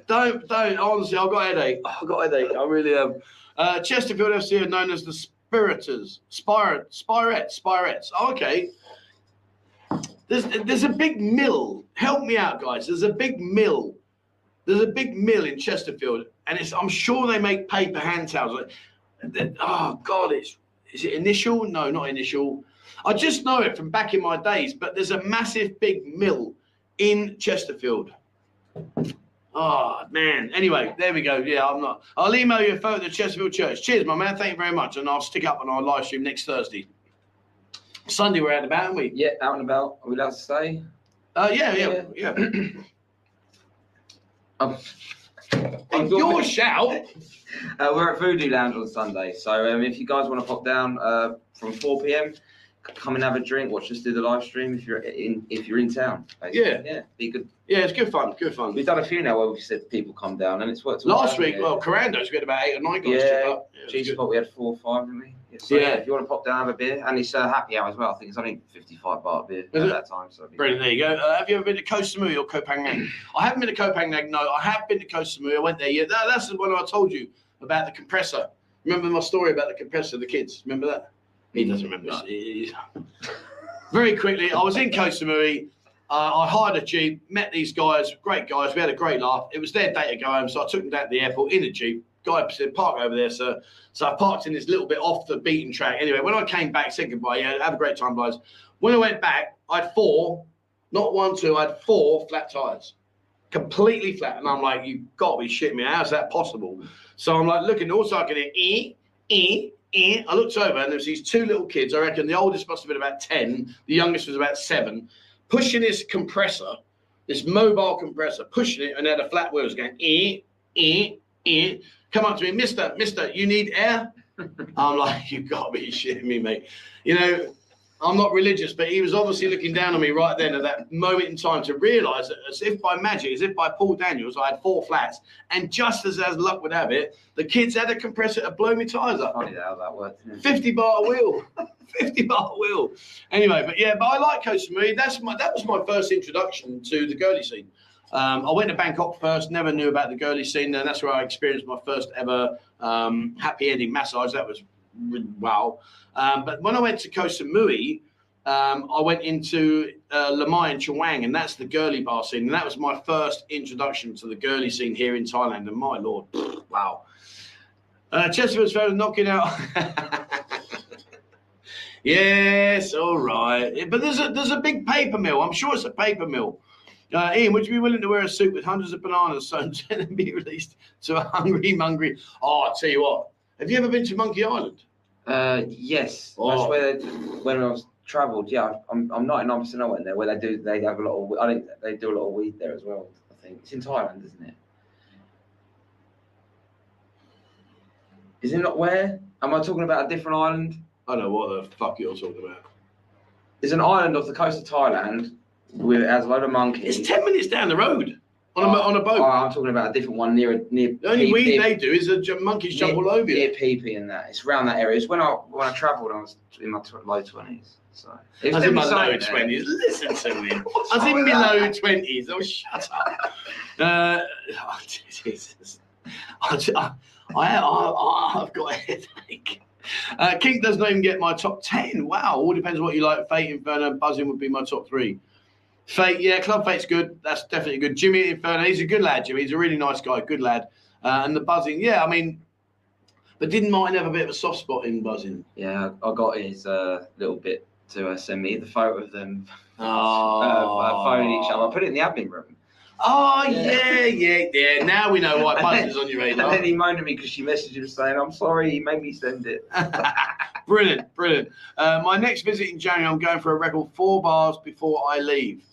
don't don't. Honestly, I've got a headache. I've got a headache. I really have. Uh, Chesterfield FC are known as the Spiriters, Spirit, Spirettes, Spirettes. Okay. There's there's a big mill. Help me out, guys. There's a big mill. There's a big mill in Chesterfield, and it's I'm sure they make paper hand towels. Oh God, it's is it initial? No, not initial. I just know it from back in my days. But there's a massive big mill in Chesterfield. Oh man. Anyway, there we go. Yeah, I'm not. I'll email you a photo of the Chesterfield Church. Cheers, my man. Thank you very much, and I'll stick up on our live stream next Thursday. Sunday we're out and about, aren't we? Yeah, out and about. Are we allowed to stay? Uh, yeah, yeah, yeah. Um, Hey, your shout. Uh, we're at Voodoo Lounge on Sunday, so um, if you guys want to pop down uh, from 4 p.m., come and have a drink. Watch us do the live stream if you're in if you're in town. basically. Yeah. yeah, be good. Yeah, it's good fun. Good fun. We've done a few now where we've said people come down, and it's worked. Last week, well, Carandos, we had about eight or nine guys. Yeah. Yeah, G. Spot, we had four or five, didn't we? Yeah, so, Yeah. yeah. if you want to pop down, have a beer, and it's uh, happy hour as well. I think it's only 55 baht beer Is at it? that time. So Brilliant. There you go. Uh, have you ever been to Koh Samui or Koh Phangan? I haven't been to Koh Phangan. No, I have been to Koh Samui. I went there. Yeah, that, that's the one I told you about the compressor. Remember my story about the compressor, the kids? Remember that? He doesn't remember. Very quickly, I was in Koh. Uh, I hired a jeep, met these guys, great guys. We had a great laugh. It was their day to go home, so I took them down to the airport in a jeep. Guy said, "Park over there, sir." So I parked in this little bit off the beaten track. Anyway, when I came back, said goodbye. Yeah, have a great time, guys. When I went back, I had four, not one, two. I had four flat tires, completely flat. And I'm like, you've got to be shitting me! How's that possible?" So I'm like looking. Also, I can hear eh, eh, eh. I looked over, and there was these two little kids. I reckon the oldest must have been about ten. The youngest was about seven, pushing this compressor, this mobile compressor, pushing it, and had a flat wheels going eh, eh, eh. Come up to me, Mister, Mister, you need air. I'm like, you got to be shitting me, mate. You know, I'm not religious, but he was obviously looking down on me right then at that moment in time to realise that, as if by magic, as if by Paul Daniels, I had four flats, and just as as luck would have it, the kids had a compressor to blow me tyres up. Funny how that worked. isn't 50 bar wheel. 50 bar wheel. Anyway, but yeah, but I like Koh Samui. That's my that was my first introduction to the girly scene. Um, I went to Bangkok first, never knew about the girly scene, and that's where I experienced my first ever um, happy ending massage. That was wow. Um, but when I went to Koh Samui, um, I went into uh, Lamai and Chaweng, and that's the girly bar scene. And that was my first introduction to the girly scene here in Thailand. And my lord, wow. Uh, Chesterfield's found knocking out. yes, all right. But there's a there's a big paper mill. I'm sure it's a paper mill. Uh, Ian, would you be willing to wear a suit with hundreds of bananas sown and be released to a hungry, hungry? Oh, I'll tell you what. Have you ever been to Monkey Island? Uh, yes, Oh. that's where they, when I was travelled. Yeah, I'm I'm 99 percent I went there where they do they have a lot of I think they do a lot of weed there as well. I think it's in Thailand, isn't it? Is it not where? Am I talking about a different island? I don't know what the fuck you're talking about. It's an island off the coast of Thailand with it has a load of monkeys. It's 10 minutes down the road on a, Oh, on a boat. Oh, I'm talking about a different one near near. the only Phi- weed near- they do is the j- monkeys jump all over near you. PP and that. It's around that area. It's when I when I travelled, I was in my tw- low twenties. So I was in my low 20s. Listen to me. I was in my low 20s. Oh, shut up. Uh, oh, Jesus. I, I, I, I, I've got a headache. Uh, King does not even get my top 10. Wow. All depends what you like. Fate, Inferno, and Buzzing would be my top three. Fate, yeah, Club Fate's good. That's definitely good. Jimmy Inferno, he's a good lad, Jimmy. He's a really nice guy, good lad. Uh, and the Buzzing, yeah, I mean, but didn't mine have a bit of a soft spot in Buzzing? Yeah, I got his uh, little bit to uh, send me the photo of them Oh, uh, phoning each other. I put it in the admin room. Oh Yeah. yeah, yeah, yeah. Now we know why And Buzz then- is on your And then he moaned at me because she messaged him saying, I'm sorry, he made me send it. brilliant, brilliant. Uh, my next visit in January, I'm going for a record four bars before I leave.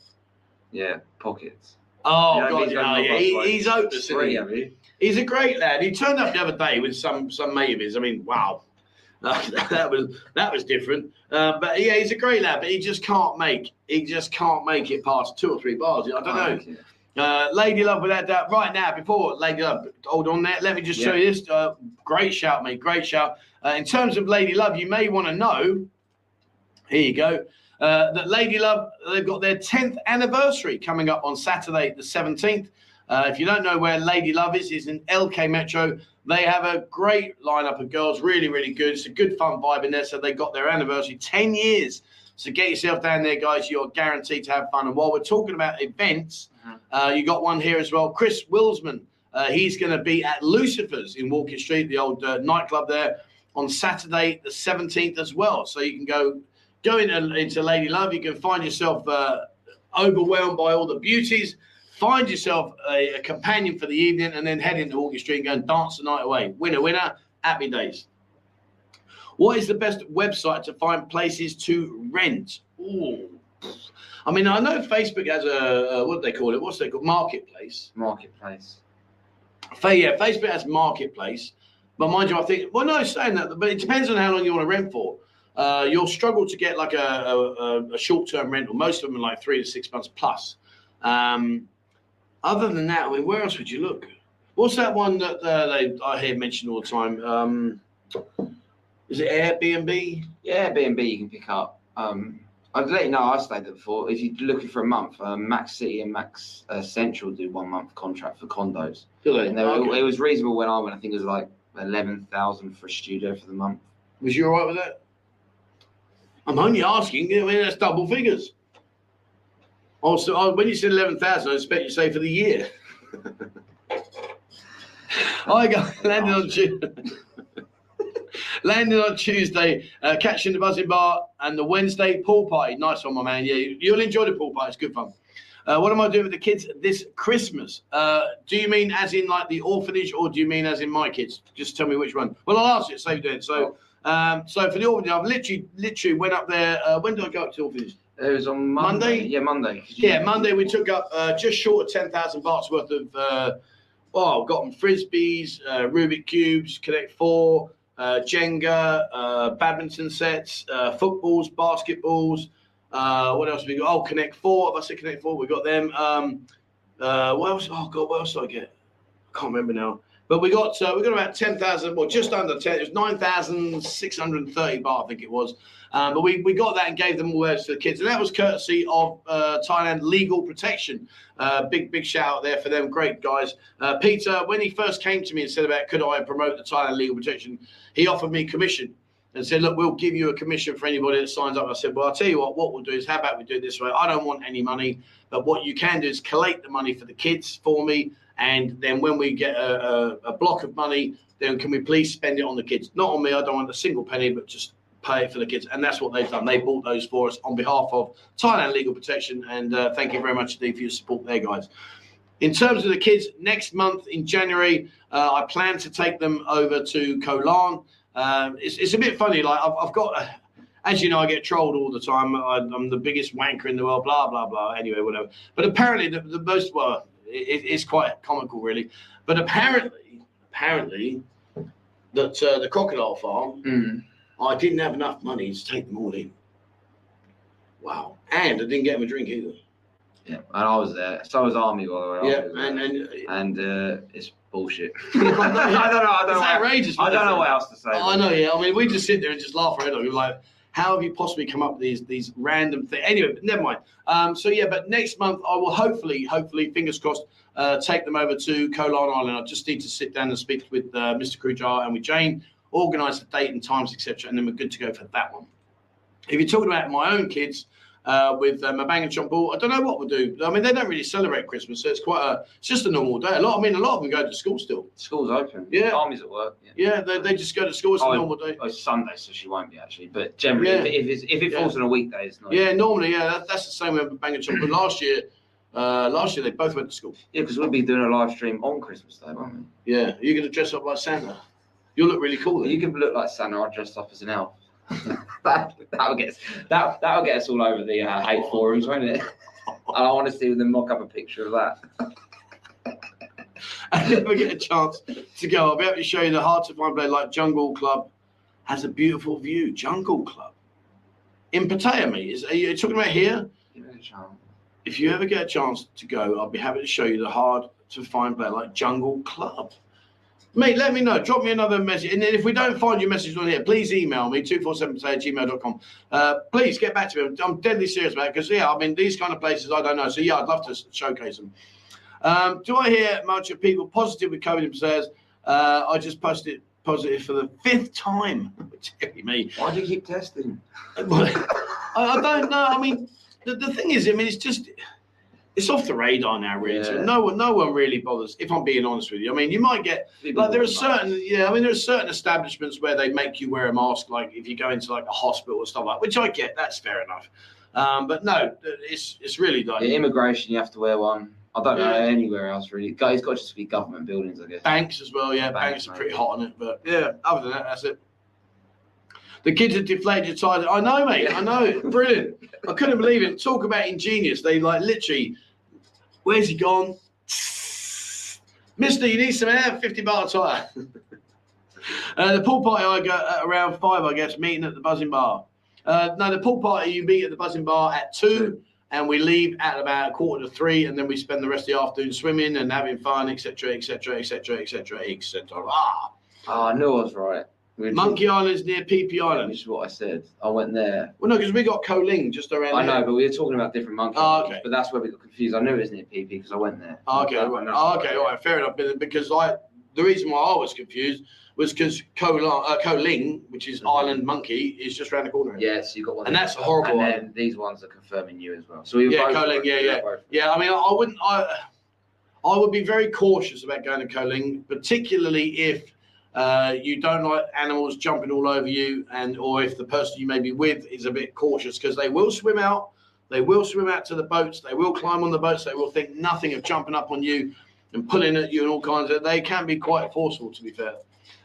Yeah, pockets. Oh You know, god, he's yeah, yeah, he, like, he's isn't Three, have? He's a great lad. He turned up the other day with some some mate of his. I mean, wow, that was that was different. Uh, but yeah, he's a great lad. But he just can't make he just can't make it past two or three bars. I don't know. Okay. Uh, Lady Love without doubt. Right now, before Lady Love, hold on there. Let me just show you this. Uh, great shout, mate. Great shout. Uh, in terms of Lady Love, you may want to know. Here you go. Uh, that Lady Love, they've got their 10th anniversary coming up on Saturday, the 17th. Uh, if you don't know where Lady Love is, is in LK Metro. They have a great lineup of girls, really, really good. It's a good fun vibe in there. So they got their anniversary, 10 years. So get yourself down there, guys. You're guaranteed to have fun. And while we're talking about events, Mhm. uh, you got one here as well. Chris Wilsman. Uh, he's going to be at Lucifer's in Walking Street, the old uh, nightclub there, on Saturday the 17th as well. So you can go go into, into Lady Love. You can find yourself uh, overwhelmed by all the beauties. Find yourself a, a companion for the evening, and then head into Walking Street and go and dance the night away. Winner, winner, happy days. What is the best website to find places to rent? Ooh. I mean, I know Facebook has a, a what do they call it? What's they called? Marketplace. Marketplace. Yeah, Facebook has marketplace, but mind you, I think well, no, saying that, but it depends on how long you want to rent for. Uh, you'll struggle to get like a, a, a- a short-term rental. Most of them are like three to six months plus. Um, other than that, I mean, where else would you look? What's that one that uh, they I hear mentioned all the time? Um, is it Airbnb? Yeah, Airbnb you can pick up. Um, I'd let you know I stayed there before. If you're looking for a month, um, Max City and Max uh, Central do one month contract for condos. Do? And they were, Okay. it was reasonable when I went. I think it was like eleven thousand for a studio for the month. Was you all right with that? I'm only asking. I mean, that's double figures. Also, oh, when you said eleven thousand, I expect you to say for the year. I got landed on Tuesday. landed on Tuesday, uh, catching the buzzing bar and the Wednesday pool party. Nice one, my man. Yeah, you- you'll enjoy the pool party. It's good fun. Uh, what am I doing with the kids this Christmas? Uh, do you mean as in like the orphanage, or do you mean as in my kids? Just tell me which one. Well, I'll ask you. So you do it. So. Um, so for the orphanage, I've literally, literally went up there. Uh, when did I go up to the orphanage? It was on Monday. Monday? Yeah, Monday. Yeah, Monday we took up uh, just short of ten thousand bahts worth of. Uh, oh, got them frisbees, uh, Rubik cubes, Connect Four, uh, Jenga, uh, badminton sets, uh, footballs, basketballs. Uh, what else have we got? Oh, Connect Four. If I said Connect Four, we got them. Um, uh, what else? Oh God, what else did I get? I can't remember now. But we got uh, we got about ten thousand, well, just under ten. It was nine thousand six hundred thirty baht, I think it was. Um, but we, we got that and gave them all those to the kids, and that was courtesy of uh, Thailand Legal Protection. Uh, big big shout out there for them, great guys. Uh, Peter, when he first came to me and said about could I promote the Thailand Legal Protection, he offered me commission and said, look, we'll give you a commission for anybody that signs up. I said, well, I'll tell you what, what we'll do is how about we do it this way? I don't want any money, but what you can do is collate the money for the kids for me, and then when we get a, a, a block of money, then can we please spend it on the kids? Not on me. I don't want a single penny, but just pay it for the kids. And that's what they've done. They bought those for us on behalf of Thailand Legal Protection. And uh, thank you very much indeed for your support there, guys. In terms of the kids, next month in January, uh, I plan to take them over to Koh Larn. Um, it's, it's a bit funny. Like I've, I've got, as you know, I get trolled all the time. I, I'm the biggest wanker in the world. Blah blah blah. Anyway, whatever. But apparently, the, the most well, it, it's quite comical, really. But apparently, apparently, that uh, the crocodile farm, Mm. I didn't have enough money to take them all in. Wow, and I didn't get them a drink either. Yeah, and I was there. So was Army, by the way. Yeah, Army was there. and and and uh, it's bullshit. I don't know. I don't know. it's what- outrageous. I don't know what else to say. I know, yeah. I mean, we just sit there and just laugh head off. We're like, how have you possibly come up with these these random things? Anyway, but never mind. Um, so yeah, but next month I will hopefully, hopefully, fingers crossed, uh, take them over to Koh Larn Island. I just need to sit down and speak with uh, Mr. Krujar and with Jane, organise the date and times, etc., and then we're good to go for that one. If you're talking about my own kids, uh, with um, a bang and chomp ball. I don't know what we'll do. I mean, they don't really celebrate Christmas, so it's quite a. It's just a normal day. A lot. I mean, a lot of them go to school still. School's open. Yeah. Army's at work. Yeah. Yeah, they, they just go to school. It's a Oh, normal day. Oh, it's Sunday, so she won't be actually. But generally, Yeah. if, it- if, it's, if it Yeah. falls on a weekday, it's not. Yeah, normally, yeah, that, that's the same with bang and chomp. But last year, uh, last year they both went to school. Yeah, because we'll be doing a live stream on Christmas Day, won't we? Yeah, you're going to dress up like Santa. You'll look really cool. Then. you can look like Santa. I dressed up as an elf. that that'll get us, that that'll get us all over the uh, hate forums, won't it? I want to see them mock up a picture of that. I never get a chance to go. I'll be able to show you the hard to find place like Jungle Club has a beautiful view. Jungle Club in Pattaya, mate. Is are you talking about here? Give it a chance. If you ever get a chance to go, I'll be happy to show you the hard to find place like Jungle Club. Mate, let me know. Drop me another message. And then if we don't find your message on here, please email me, 247 at gmail.com. Uh, please get back to me. I'm deadly serious about it because, yeah, I mean, these kind of places I don't know. So, yeah, I'd love to showcase them. Um, do I hear much of people positive with COVID says, uh, I just posted positive for the fifth time? Dear me. Why do you keep testing? I, I don't know. I mean, the, the thing is, I mean, it's just it's off the radar now, really. So no one, no one really bothers. If I'm being honest with you, I mean, you might get like there are certain, yeah. I mean, there are certain establishments where they make you wear a mask, like if you go into like a hospital or stuff like, which I get. That's fair enough. Um, but no, it's it's really like Yeah, immigration, you have to wear one. I don't know anywhere else really. Guys, got to just be government buildings, I guess. Banks as well, yeah. Banks, Banks, are pretty hot on it, but yeah. Other than that, that's it. The kids have deflated your tires. I know, mate. I know. Brilliant. I couldn't believe it. Talk about ingenious. They like literally. Where's he gone? Mister, you need some air. Fifty bar tire. uh, the pool party I go at around five, I guess. Meeting at the buzzing bar. Uh, no, the pool party you meet at the buzzing bar at two, and we leave at about a quarter to three, and then we spend the rest of the afternoon swimming and having fun, etc., etc., etc., etc., etc. Ah, Oh, I knew I was right. We were Monkey Island's near PP Island. Which is what I said. I went there. Well, no, because we got Koling just around. I know, but we were talking about different monkey Oh, islands, okay. But that's where we got confused. I knew it was near PP because I went there. Oh, okay, I. Oh, okay, all right, fair enough. Because I, the reason why I was confused was because Koling, uh, Koling, which is Mhm. Island Monkey, is just around the corner. Yes, you got one. And that's a horrible And one. then these ones are confirming you as well. So we Yeah, Koling, right. yeah, yeah. Yeah, I mean, I, I wouldn't. I, I would be very cautious about going to Koling, particularly if uh, you don't like animals jumping all over you, and or if the person you may be with is a bit cautious because they will swim out. They will swim out to the boats. They will climb on the boats. They will think nothing of jumping up on you and pulling at you and all kinds of. They can be quite forceful, to be fair.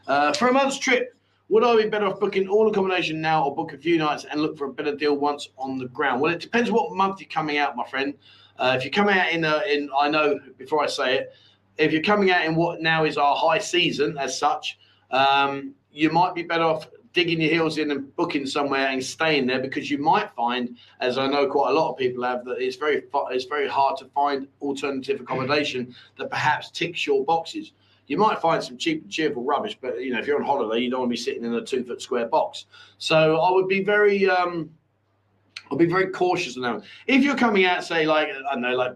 Uh, for a month's trip, would I be better off booking all accommodation now or book a few nights and look for a better deal once on the ground? Well, it depends what month you're coming out, my friend. Uh, if you're coming out in, a, in, I know before I say it, if you're coming out in what now is our high season as such, um, you might be better off digging your heels in and booking somewhere and staying there because you might find, as I know quite a lot of people have, that it's very it's very hard to find alternative accommodation that perhaps ticks your boxes. You might find some cheap and cheerful rubbish, but you know if you're on holiday, you don't want to be sitting in a two foot square box. So I would be very um, I'll be very cautious on that. one. If you're coming out, say like I don't know, like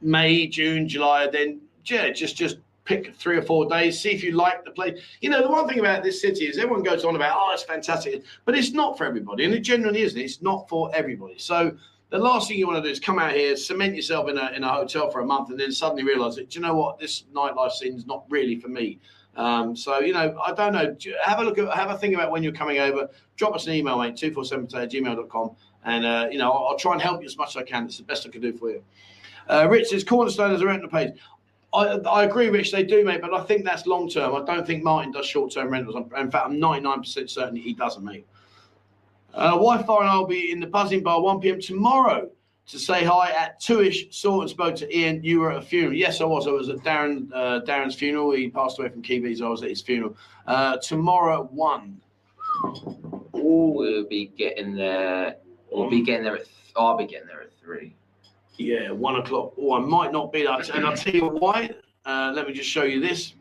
May, June, July, then yeah, just just pick three or four days, see if you like the place. You know, the one thing about this city is everyone goes on about, oh, it's fantastic, but it's not for everybody, and it generally isn't. It's not for everybody. So the last thing you want to do is come out here, cement yourself in a in a hotel for a month, and then suddenly realise that, do you know what, this nightlife scene is not really for me. Um, so you know, I don't know. Have a look at, have a think about when you're coming over. Drop us an email, mate, two four seven at gmail.com. and uh, you know, I'll, I'll try and help you as much as I can. It's the best I can do for you. Uh, Rich says Cornerstone is a rental page. I, I agree, Rich. They do, mate, but I think that's long term. I don't think Martin does short term rentals. I'm- In fact, I'm 99% certain he doesn't, mate. Uh, Wi-Fi and I'll be in the Buzzing Bar 1 p.m. tomorrow to say hi at two-ish. Saw and spoke to Ian. You were at a funeral. Yes, I was. I was at Darren uh, Darren's funeral. He passed away from Kiwis. I was at his funeral. Uh, tomorrow at one. We'll be getting there. We'll be getting there at. Th- I'll be getting there at three. Yeah, one o'clock. Oh, I might not be there. And I'll tell you why. Uh, let me just show you this.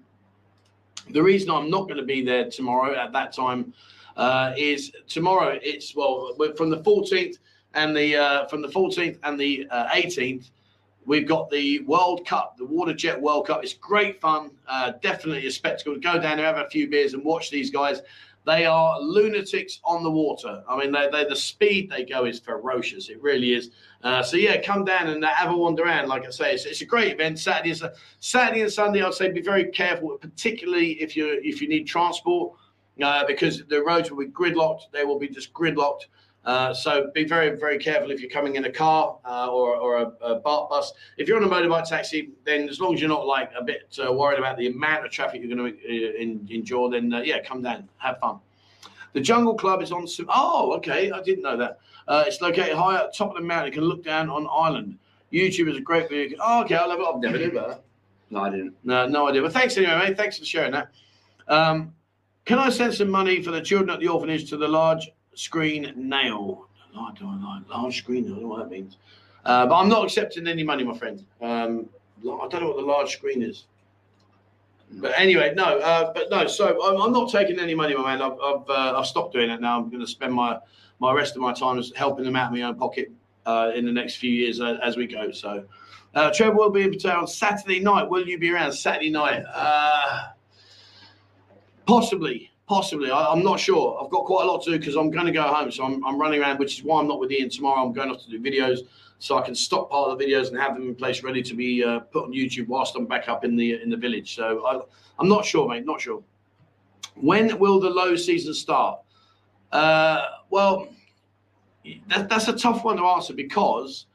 The reason I'm not going to be there tomorrow at that time uh, is tomorrow. It's well from the 14th and the uh, from the 14th and the uh, 18th. We've got the World Cup, the Water Jet World Cup. It's great fun. Uh, definitely a spectacle. Go down there, have a few beers, and watch these guys. They are lunatics on the water. I mean, they, they, the speed they go is ferocious. It really is. Uh, so yeah, come down and have a wander around. Like I say, it's, it's a great event. Saturday, Saturday and Sunday. I'd say be very careful, particularly if you if you need transport, uh, because the roads will be gridlocked. They will be just gridlocked. Uh, so be very, very careful if you're coming in a car uh, or, or a, a baht bus. If you're on a motorbike taxi, then as long as you're not like a bit uh, worried about the amount of traffic you're going to in, endure, then uh, yeah, come down, have fun. The Jungle Club is on. Some, Oh, okay, I didn't know that. Uh, it's located high at the top of the mountain. You can look down on island. YouTube is a great video. Oh, okay, I'll have it. I've never did that. No, I didn't. No, no idea. But thanks anyway, mate. Thanks for sharing that. Um, can I send some money for the children at the orphanage to the large screen nail. I don't like large screen. I don't know what that means. Uh, but I'm not accepting any money, my friend. Um, I don't know what the large screen is. But anyway, no. Uh, but no. So I'm, I'm, not taking any money, my man. I've I've, uh, I've stopped doing it now. I'm going to spend my my rest of my time helping them out of my own pocket uh, in the next few years uh, as we go. So. Uh, Trevor will be in on Saturday night. Will you be around Saturday night? Uh, possibly, Possibly, I, am not sure. I've got quite a lot to do because I'm going to go home, so I'm, I'm, running around, which is why I'm not with Ian tomorrow. I'm going off to do videos, so I can stockpile the videos and have them in place, ready to be uh, put on YouTube whilst I'm back up in the in the village. So I, I'm not sure, mate. Not sure. When will the low season start? Uh, well, that, that's a tough one to answer because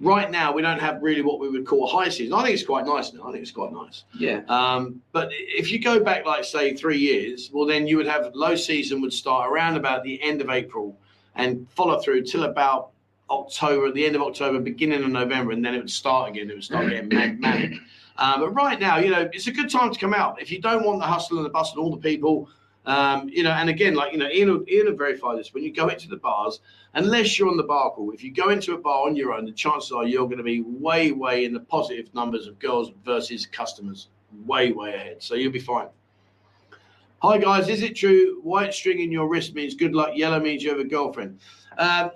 right now we don't have really what we would call high season. I think it's quite nice now. I think it's quite nice. Yeah. Um, but if you go back, like say three years, well, then you would have low season would start around about the end of April and follow through till about October, at the end of October, beginning of November, and then it would start again. It would start getting manic. Um, but right now, you know, it's a good time to come out. If you don't want the hustle and the bustle and all the people um, you know, and again, like you know, Ian will, Ian will verify this. When you go into the bars, unless you're on the bar call, if you go into a bar on your own, the chances are you're going to be way, way in the positive numbers of girls versus customers, way, way ahead. So you'll be fine. Hi guys, is it true white string in your wrist means good luck? Yellow means you have a girlfriend. Um,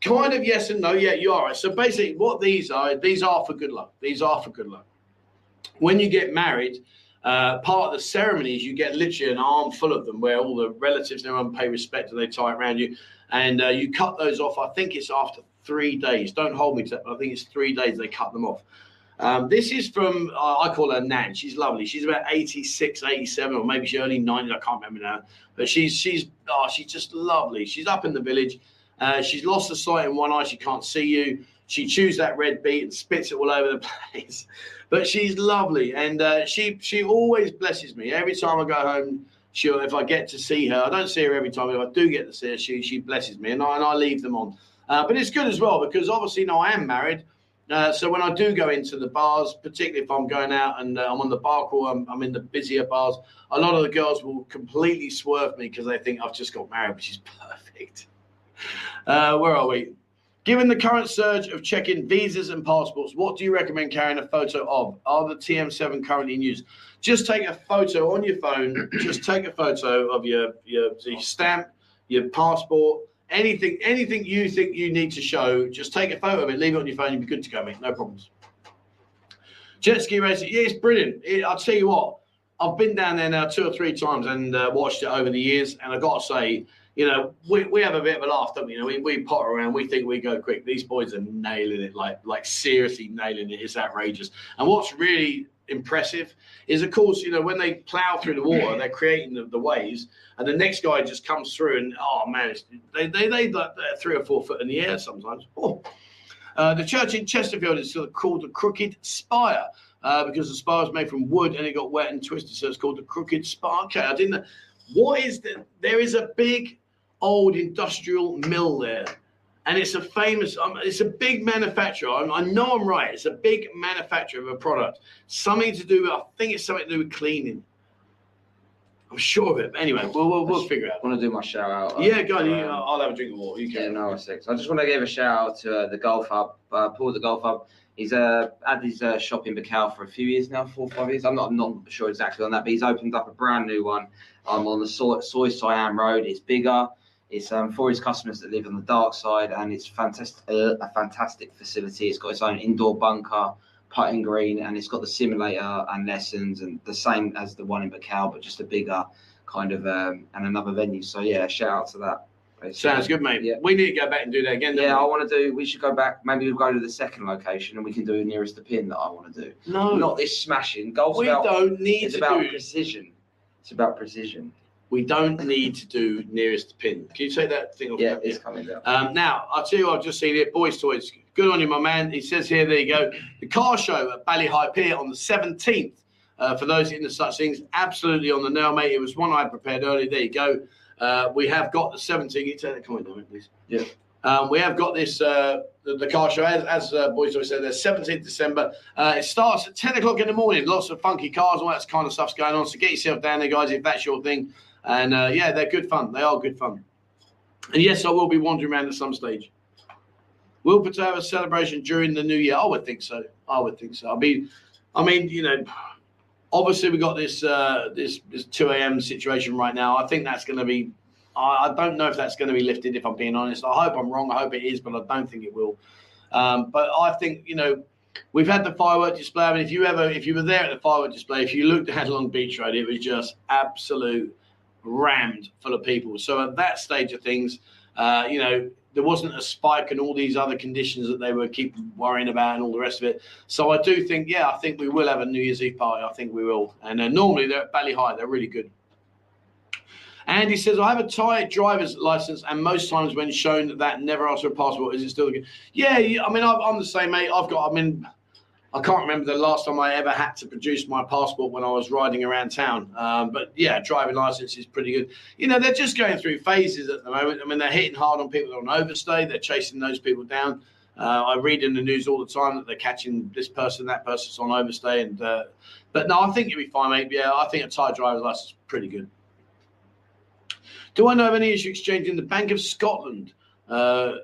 kind of yes and no. Yeah, you are. So basically, what these are, these are for good luck. These are for good luck. When you get married uh, part of the ceremony is you get literally an arm full of them where all the relatives and everyone pay respect and they tie it around you. And uh, you cut those off, I think it's after three days. Don't hold me to that, I think it's three days they cut them off. Um, this is from, uh, I call her Nan. She's lovely. She's about 86, 87, or maybe she's early 90s. I can't remember now. But she's, she's, oh, she's just lovely. She's up in the village. Uh, she's lost the sight in one eye. She can't see you. She chews that red beet and spits it all over the place. But she's lovely, and uh, she she always blesses me every time I go home. She, if I get to see her, I don't see her every time. If I do get to see her, she she blesses me, and I, and I leave them on. Uh, but it's good as well because obviously now I am married. Uh, so when I do go into the bars, particularly if I'm going out and uh, I'm on the bar crawl, I'm, I'm, in the busier bars. A lot of the girls will completely swerve me because they think I've just got married, which is perfect. Uh, where are we? Given the current surge of checking visas and passports, what do you recommend carrying a photo of? Are the TM7 currently in use? Just take a photo on your phone. just take a photo of your, your, your stamp, your passport, anything anything you think you need to show. Just take a photo of it, leave it on your phone. You'll be good to go, mate. No problems. Jet ski racing, yeah, it's brilliant. It, I'll tell you what, I've been down there now two or three times and uh, watched it over the years, and I got to say, you know, we, we have a bit of a laugh, don't we? You know, we, we potter around, we think we go quick. These boys are nailing it, like like seriously nailing it. It's outrageous. And what's really impressive is, of course, you know, when they plow through the water, they're creating the, the waves, and the next guy just comes through, and oh man, they they they like three or four foot in the air sometimes. Oh. Uh, the church in Chesterfield is called the Crooked Spire. Uh, because the spire is made from wood and it got wet and twisted, so it's called the Crooked Spire. Okay, I didn't. What is the? There is a big old industrial mill there. And it's a famous, um, it's a big manufacturer. I, I know I'm right. It's a big manufacturer of a product. Something to do with, I think it's something to do with cleaning. I'm sure of it. But anyway, we'll, we'll, we'll figure it out. I want to do my shout out. Yeah, go on. Um, I'll have a drink of water. You can. Yeah, no, six. I just want to give a shout out to uh, the Golf Hub, uh, Paul the Golf Hub. He's uh, had his uh, shop in Buakhao for a few years now, four or five years. I'm not, I'm not sure exactly on that, but he's opened up a brand new one um, on the Soi, Soi Siam Road. It's bigger. It's um, for his customers that live on the dark side, and it's fantastic, uh, a fantastic facility. It's got its own indoor bunker, putting green, and it's got the simulator and lessons, and the same as the one in Buakhao, but just a bigger kind of um, and another venue. So yeah, shout out to that. basically. Sounds good, mate. Yeah. We need to go back and do that again. Yeah, I want to do. We should go back. Maybe we'll go to the second location and we can do nearest the pin that I want to do. no, Not this smashing. Golf's we about. don't need It's about do. precision. It's about precision. We don't need to do nearest pin. Can you say that thing? off Yeah, it's coming down. Um, now, I'll tell you I've just seen it. Boys Toys. Good on you, my man. He says here, there you go. The car show at Bali Hai Pier on the 17th. Uh, for those into such things, absolutely on the nail, mate. It was one I prepared earlier. There you go. Uh, we have got the 17th. Can you take that comment down, please? Yeah. Um, we have got this, uh, the, the car show, as, as uh, Boys Toys said, there's 17th December. Uh, it starts at 10 o'clock in the morning. Lots of funky cars, all that kind of stuff's going on. So get yourself down there, guys, if that's your thing. And uh, yeah, they're good fun. They are good fun. And yes, I will be wandering around at some stage. Will Pattaya have a celebration during the new year? I would think so. I would think so. I mean, I mean, you know, obviously we got this uh, this this two a.m. situation right now. I think that's going to be. I, I don't know if that's going to be lifted. If I'm being honest, I hope I'm wrong. I hope it is, but I don't think it will. Um, but I think you know. We've had the firework display. I mean, if you ever, if you were there at the firework display, if you looked at Long Beach Road, it was just absolute rammed full of people. So at that stage of things, uh, you know, there wasn't a spike and all these other conditions that they were keep worrying about and all the rest of it. So I do think, yeah, I think we will have a New Year's Eve party. I think we will. And uh, normally they're at Bali Hai. They're really good. Andy says, I have a Thai driver's license, and most times when shown that never ask for a passport, is it still good? Yeah, I mean, I'm the same, mate. I've got, I mean, I can't remember the last time I ever had to produce my passport when I was riding around town. Um, but yeah, driving license is pretty good. You know, they're just going through phases at the moment. I mean, they're hitting hard on people that are on overstay. They're chasing those people down. Uh, I read in the news all the time that they're catching this person, that person's on overstay. And uh, but no, I think you'll be fine, mate. Yeah, I think a Thai driver's license is pretty good. Do I know of any issue exchanging the Bank of Scotland? Uh,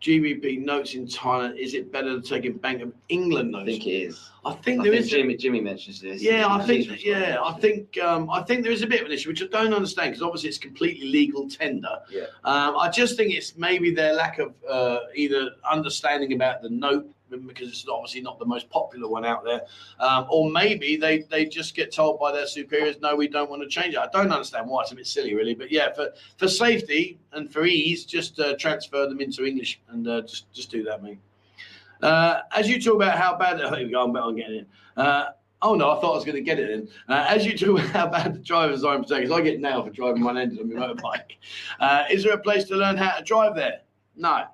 GBP notes in Thailand. Is it better than taking Bank of England notes? I think it is. I think I there think is. Jimmy, Jimmy mentions this. Yeah, I think. Yeah, I think. Um, I think there is a bit of an issue, which I don't understand because obviously it's completely legal tender. Yeah. Um, I just think it's maybe their lack of uh, either understanding about the note because it's obviously not the most popular one out there, um, or maybe they they just get told by their superiors, no, we don't want to change it. I don't understand why. It's a bit silly, really. But yeah, for for safety and for ease, just uh, transfer them into English and uh, just just do that, mate. Uh, as you talk about how bad, oh, here go, I'm, I'm getting it. Uh, oh no, I thought I was going to get it in. Uh, as you about how bad the drivers are in particular, I get nailed for driving one-ended on my motorbike. Uh, is there a place to learn how to drive there? No.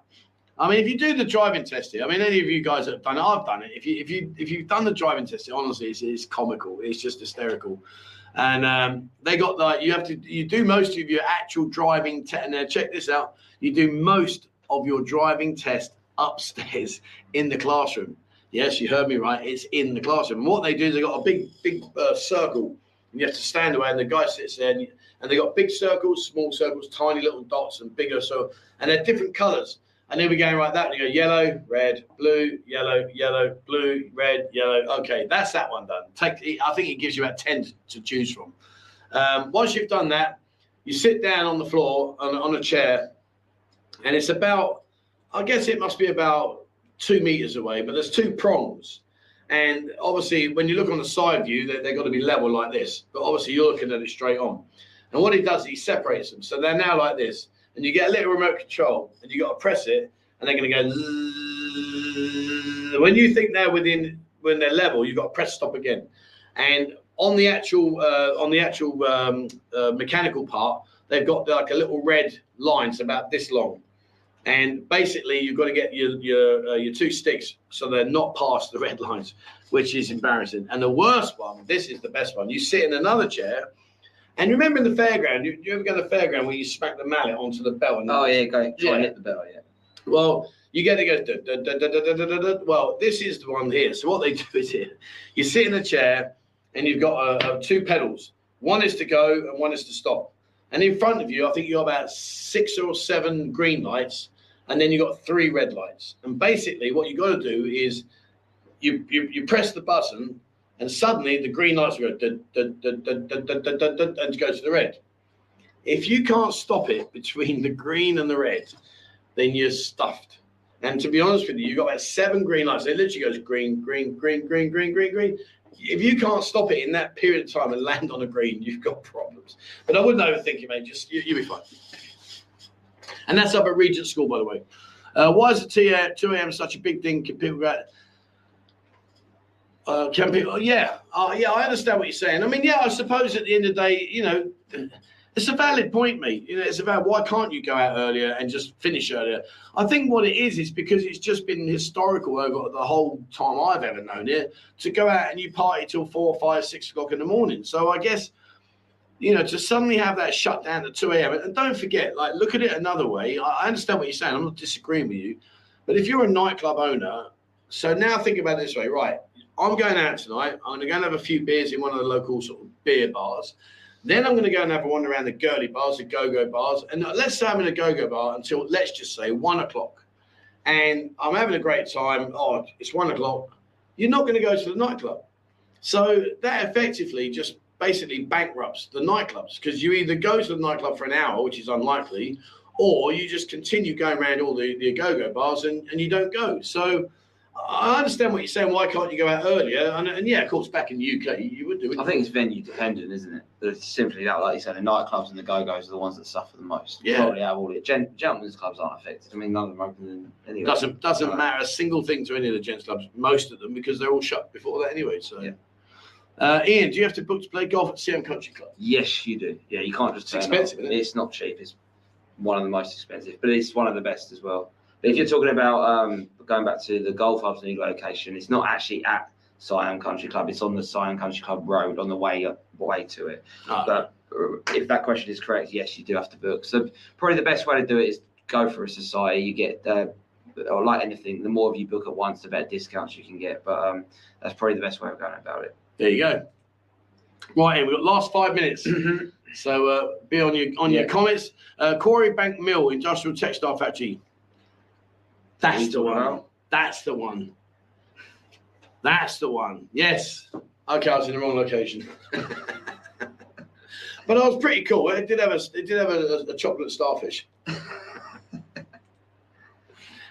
I mean, if you do the driving test here, I mean, any of you guys that have done it, I've done it. If you if you if you've done the driving test, honestly, it's, it's comical. It's just hysterical. And um, they got like you have to you do most of your actual driving test. And uh, check this out: you do most of your driving test upstairs in the classroom. Yes, you heard me right. It's in the classroom. And what they do is they got a big big uh, circle, and you have to stand away, and the guy sits there, and, and they got big circles, small circles, tiny little dots, and bigger. So and they're different colours. And then we're going like that. And you go yellow, red, blue, yellow, yellow, blue, red, yellow. Okay, that's that one done. Take. I think it gives you about ten to choose from. Um, once you've done that, you sit down on the floor on, on a chair, and it's about. I guess it must be about two meters away, but there's two prongs. And obviously, when you look on the side view, they, they've got to be level like this. But obviously, you're looking at it straight on. And what he does, he separates them. So they're now like this and you get a little remote control, and you got to press it, and they're going to go. When you think they're within when they're level, you've got to press stop again. And on the actual uh, on the actual um, uh, mechanical part, they've got like a little red line, it's about this long. And basically, you've got to get your your uh, your two sticks so they're not past the red lines, which is embarrassing. And the worst one, this is the best one. You sit in another chair, and remember in the fairground, you, you ever go to the fairground where you smack the mallet onto the bell? And oh, yeah, go try yeah. and hit the bell, yeah. Well, you get to go, da, da, da, well, this is the one here. So what they do is here, you sit in a chair and you've got uh, uh, two pedals. One is to go and one is to stop. And in front of you, I think you have about six or seven green lights, and then you've got three red lights. And basically, what you've got to do is you, you, you press the button and suddenly the green lights go, and go to the red. If you can't stop it between the green and the red, then you're stuffed. And to be honest with you, you've got about seven green lights. It literally goes green, green, green, green, green, green, green. If you can't stop it in that period of time and land on a green, you've got problems. But I wouldn't overthink it, mate. Just you, will be fine. And that's up at Regent School, by the way. Uh, why is the 2 a.m. such a big thing compared with that? Uh, can people? Yeah, uh, yeah. I understand what you're saying. I mean, yeah. I suppose at the end of the day, you know, it's a valid point, mate. You know, it's about why can't you go out earlier and just finish earlier? I think what it is is because it's just been historical over the whole time I've ever known it to go out and you party till four, five, six o'clock in the morning. So I guess you know to suddenly have that shut down at two a.m. and don't forget, like, look at it another way. I understand what you're saying. I'm not disagreeing with you, but if you're a nightclub owner, so now think about it this way, right? I'm going out tonight. I'm going to go and have a few beers in one of the local sort of beer bars. Then I'm going to go and have a wander around the girly bars, the go-go bars, and let's say I'm in a go-go bar until let's just say one o'clock, and I'm having a great time. Oh, it's one o'clock. You're not going to go to the nightclub, so that effectively just basically bankrupts the nightclubs because you either go to the nightclub for an hour, which is unlikely, or you just continue going around all the, the go-go bars and, and you don't go. So I understand what you're saying. Why can't you go out earlier? And, and yeah, of course, back in the UK, you would do it. I think it's venue dependent, isn't it? It's simply that, like you said, the nightclubs and the go-go's are the ones that suffer the most. Yeah. Probably out of all the gen- gentlemen's clubs aren't affected. I mean, none of them are open anyway. doesn't doesn't matter a single thing to any of the gents clubs. Most of them because they're all shut before that anyway. So, Yeah. uh, Ian, do you have to book to play golf at Siam Country Club? Yes, you do. Yeah, you can't just. It's expensive, it? It's not cheap. It's one of the most expensive, but it's one of the best as well. If you're talking about um, going back to the golf hub's new location, it's not actually at Siam Country Club. It's on the Siam Country Club road on the way way to it. No. But uh, if that question is correct, yes, you do have to book. So probably the best way to do it is go for a society. You get uh, or like anything, the more of you book at once, the better discounts you can get. But um, that's probably the best way of going about it. There you go. Right, Ian, we've got last five minutes. So uh, be on your on your comments. Uh, Corey Bank Mill Industrial Textile Factory. That's the one. That's the one. That's the one. Yes. Okay, I was in the wrong location. but I was pretty cool. It did have a it did have a, a chocolate starfish.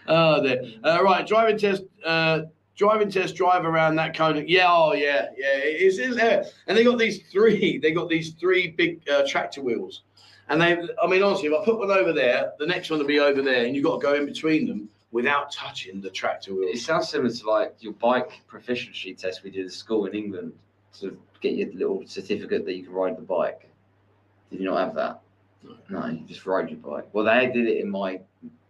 Oh, there. Uh, right, driving test. Uh, driving test drive around that cone. Yeah, oh yeah, yeah. It's in there, and they got these three. They got these three big uh, tractor wheels, and they. I mean, honestly, if I put one over there, the next one will be over there, and you've got to go in between them without touching the tractor wheel. It sounds similar to like your bike proficiency test we did at school in England to get your little certificate that you can ride the bike. Did you not have that? No. No, you just ride your bike. Well, they did it in my.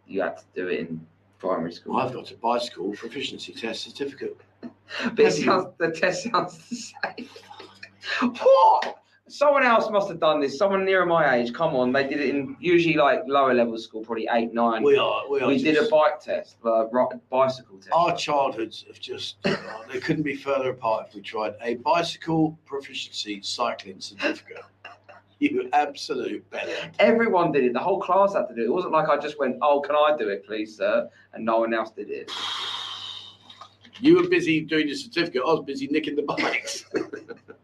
You had to do it in primary school. I've got a bicycle proficiency test certificate. But it sounds, the test sounds the same. what? Someone else must have done this. Someone near my age. Come on, they did it in usually like lower level school, probably eight, nine. We are. We are. We did a bike test, ri- bicycle test. Our childhoods have just, uh, they couldn't be further apart if we tried a bicycle proficiency cycling certificate. You absolute belly. Everyone did it. The whole class had to do it. It wasn't like I just went, "Oh, can I do it, please, sir?" And no one else did it. You were busy doing your certificate. I was busy nicking the bikes.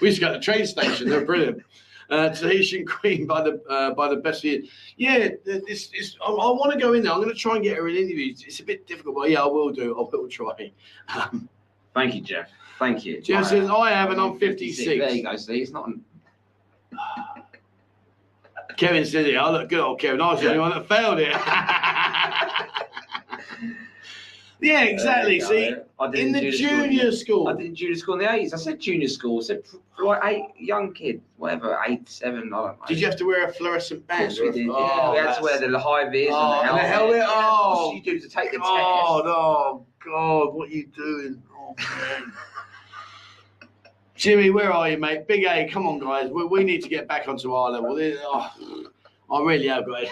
we used to go to the train station. They're brilliant. Uh, Tahitian Queen by the uh, by the best year. Yeah, this is. I, I want to go in there. I'm going to try and get her an interview. It's a bit difficult, but yeah, I will do. I will try. Um, Thank you, Jeff. Thank you. Jeff I says I have, and I'm 56. There you go. See, it's not. Kevin said it. I look good, old Kevin. I was the only one that failed it. yeah, exactly. See. I did in the school. junior school. I did junior school in the eighties. I said junior school. I said like eight young kid, whatever, eight, seven. I don't know. Did you have to wear a fluorescent band? we did. Oh, yeah, we had that's- to wear the high vis Oh, and and the oh, the helmet. helmet, Yeah, of oh. course you do to take the test. Oh no, God, what are you doing? Oh man. Jimmy, where are you, mate? Big A, come on, guys. We, we need to get back onto our level. Oh, I really have got it.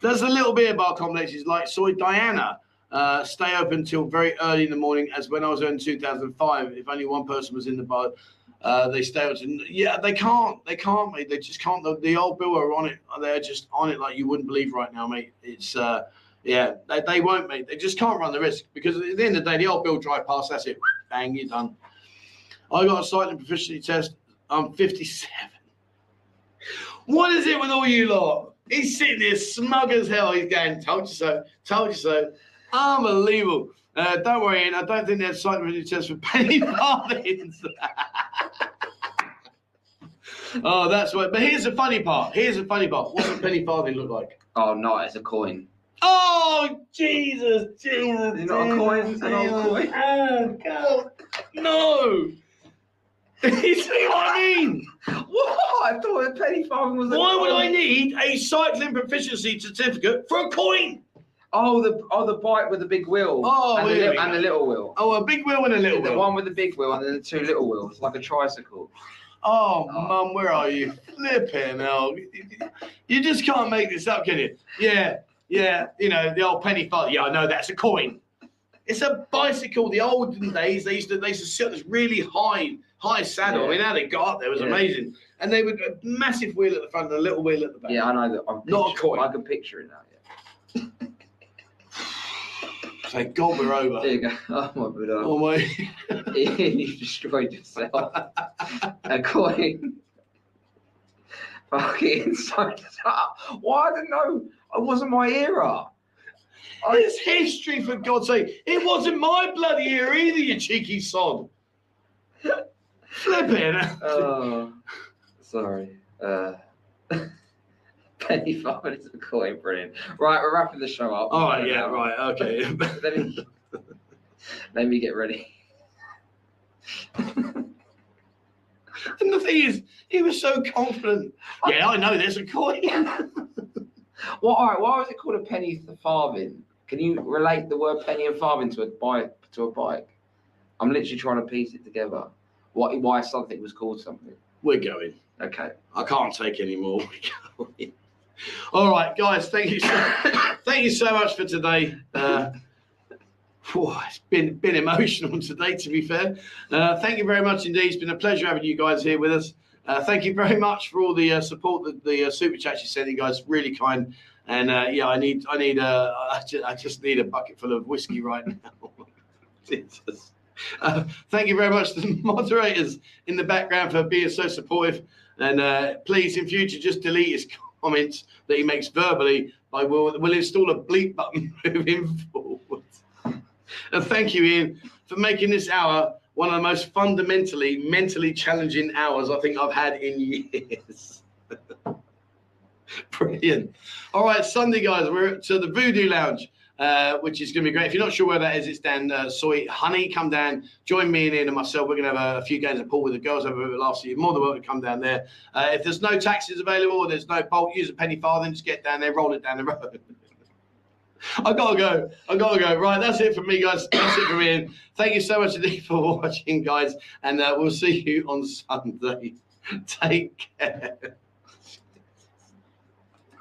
Does the little beer bar complexes like Soi Diana uh, stay open till very early in the morning? As when I was there in 2005, if only one person was in the boat, uh, they stay open. Yeah, they can't. They can't, mate. They just can't. The, the old Bill are on it. They're just on it like you wouldn't believe right now, mate. It's. Uh, yeah, they, they won't, mate. They just can't run the risk because at the end of the day, the old Bill drive past, that's it. Bang, you're done. I got a cycling proficiency test. I'm 57. What is it with all you lot? He's sitting there smug as hell. He's going, told you so, told you so. Unbelievable. Uh, don't worry, Ian. I don't think there's psychometric tests for penny farthings. oh, that's what. But here's the funny part. Here's the funny part. What does a penny farthing look like? Oh no, it's a coin. Oh, Jesus, Jesus. It's not a coin, it's an old coin. Oh, God. No. you see what I mean? What? I thought a penny farthing was. A Why would. I need a cycling proficiency certificate for a coin? Oh, the oh the bike with the big wheel. Oh, and, the, li- and the little wheel. Oh, a big wheel and a little the wheel. one with the big wheel and then the two little wheels, like a tricycle. Oh, Oh. mum, where are you? Flipping hell. You just can't make this up, can you? Yeah, yeah, you know, the old penny farthing. Yeah, I know that's a coin. It's a bicycle. The olden days, they used to they used to sit on this really high, high saddle. I mean, how they got up there was Yeah. amazing. And they would a massive wheel at the front and a little wheel at the back. Yeah, I know that. I'm Not a coin. I can picture it now. Yeah. Thank God we're over. There you go. Oh my god. Oh my. You destroyed yourself. a coin. Fucking so Why I don't know? It wasn't my era. It's history, for God's sake. It wasn't my bloody ear either, you cheeky sod. Flipping. Oh, sorry. Uh, penny farthing is a coin, brilliant. Right, we're wrapping the show up. Right, yeah, right, okay. Let me, let me get ready. And the thing is, he was so confident. Yeah, I know there's a coin. Well, all right. Why was it called a penny farthing? Can you relate the word penny and farthing to a bike? To a bike? I'm literally trying to piece it together. Why? Why something was called something? We're going. Okay. I can't take any more. We're going. All right, guys. Thank you. So, thank you so much for today. Uh, phew, it's been been emotional today, to be fair. Uh, thank you very much indeed. It's been a pleasure having you guys here with us. Uh, thank you very much for all the uh, support that the uh, super chats you sent. You guys really kind. And uh, yeah, I need I need uh, I, just, I just need a bucket full of whiskey right now. Jesus. Uh, thank you very much to the moderators in the background for being so supportive. And uh, please, in future, just delete his comments that he makes verbally. I will will install a bleep button moving forward. And thank you, Ian, for making this hour one of the most fundamentally mentally challenging hours I think I've had in years. Brilliant. All right, Sunday, guys, we're to the Voodoo Lounge. Uh, which is going to be great. If you're not sure where that is, it's down uh, Soi Honey. Come down, join me and Ian and myself. We're going to have a, a few games of pool with the girls over the last year. More than welcome to come down there. Uh, if there's no taxis available, or there's no bolt, use a penny farthing. Just get down there, roll it down the road. I gotta go. I gotta go. Right, that's it from me, guys. That's it from Ian. Thank you so much indeed for watching, guys, and uh, we'll see you on Sunday. Take care.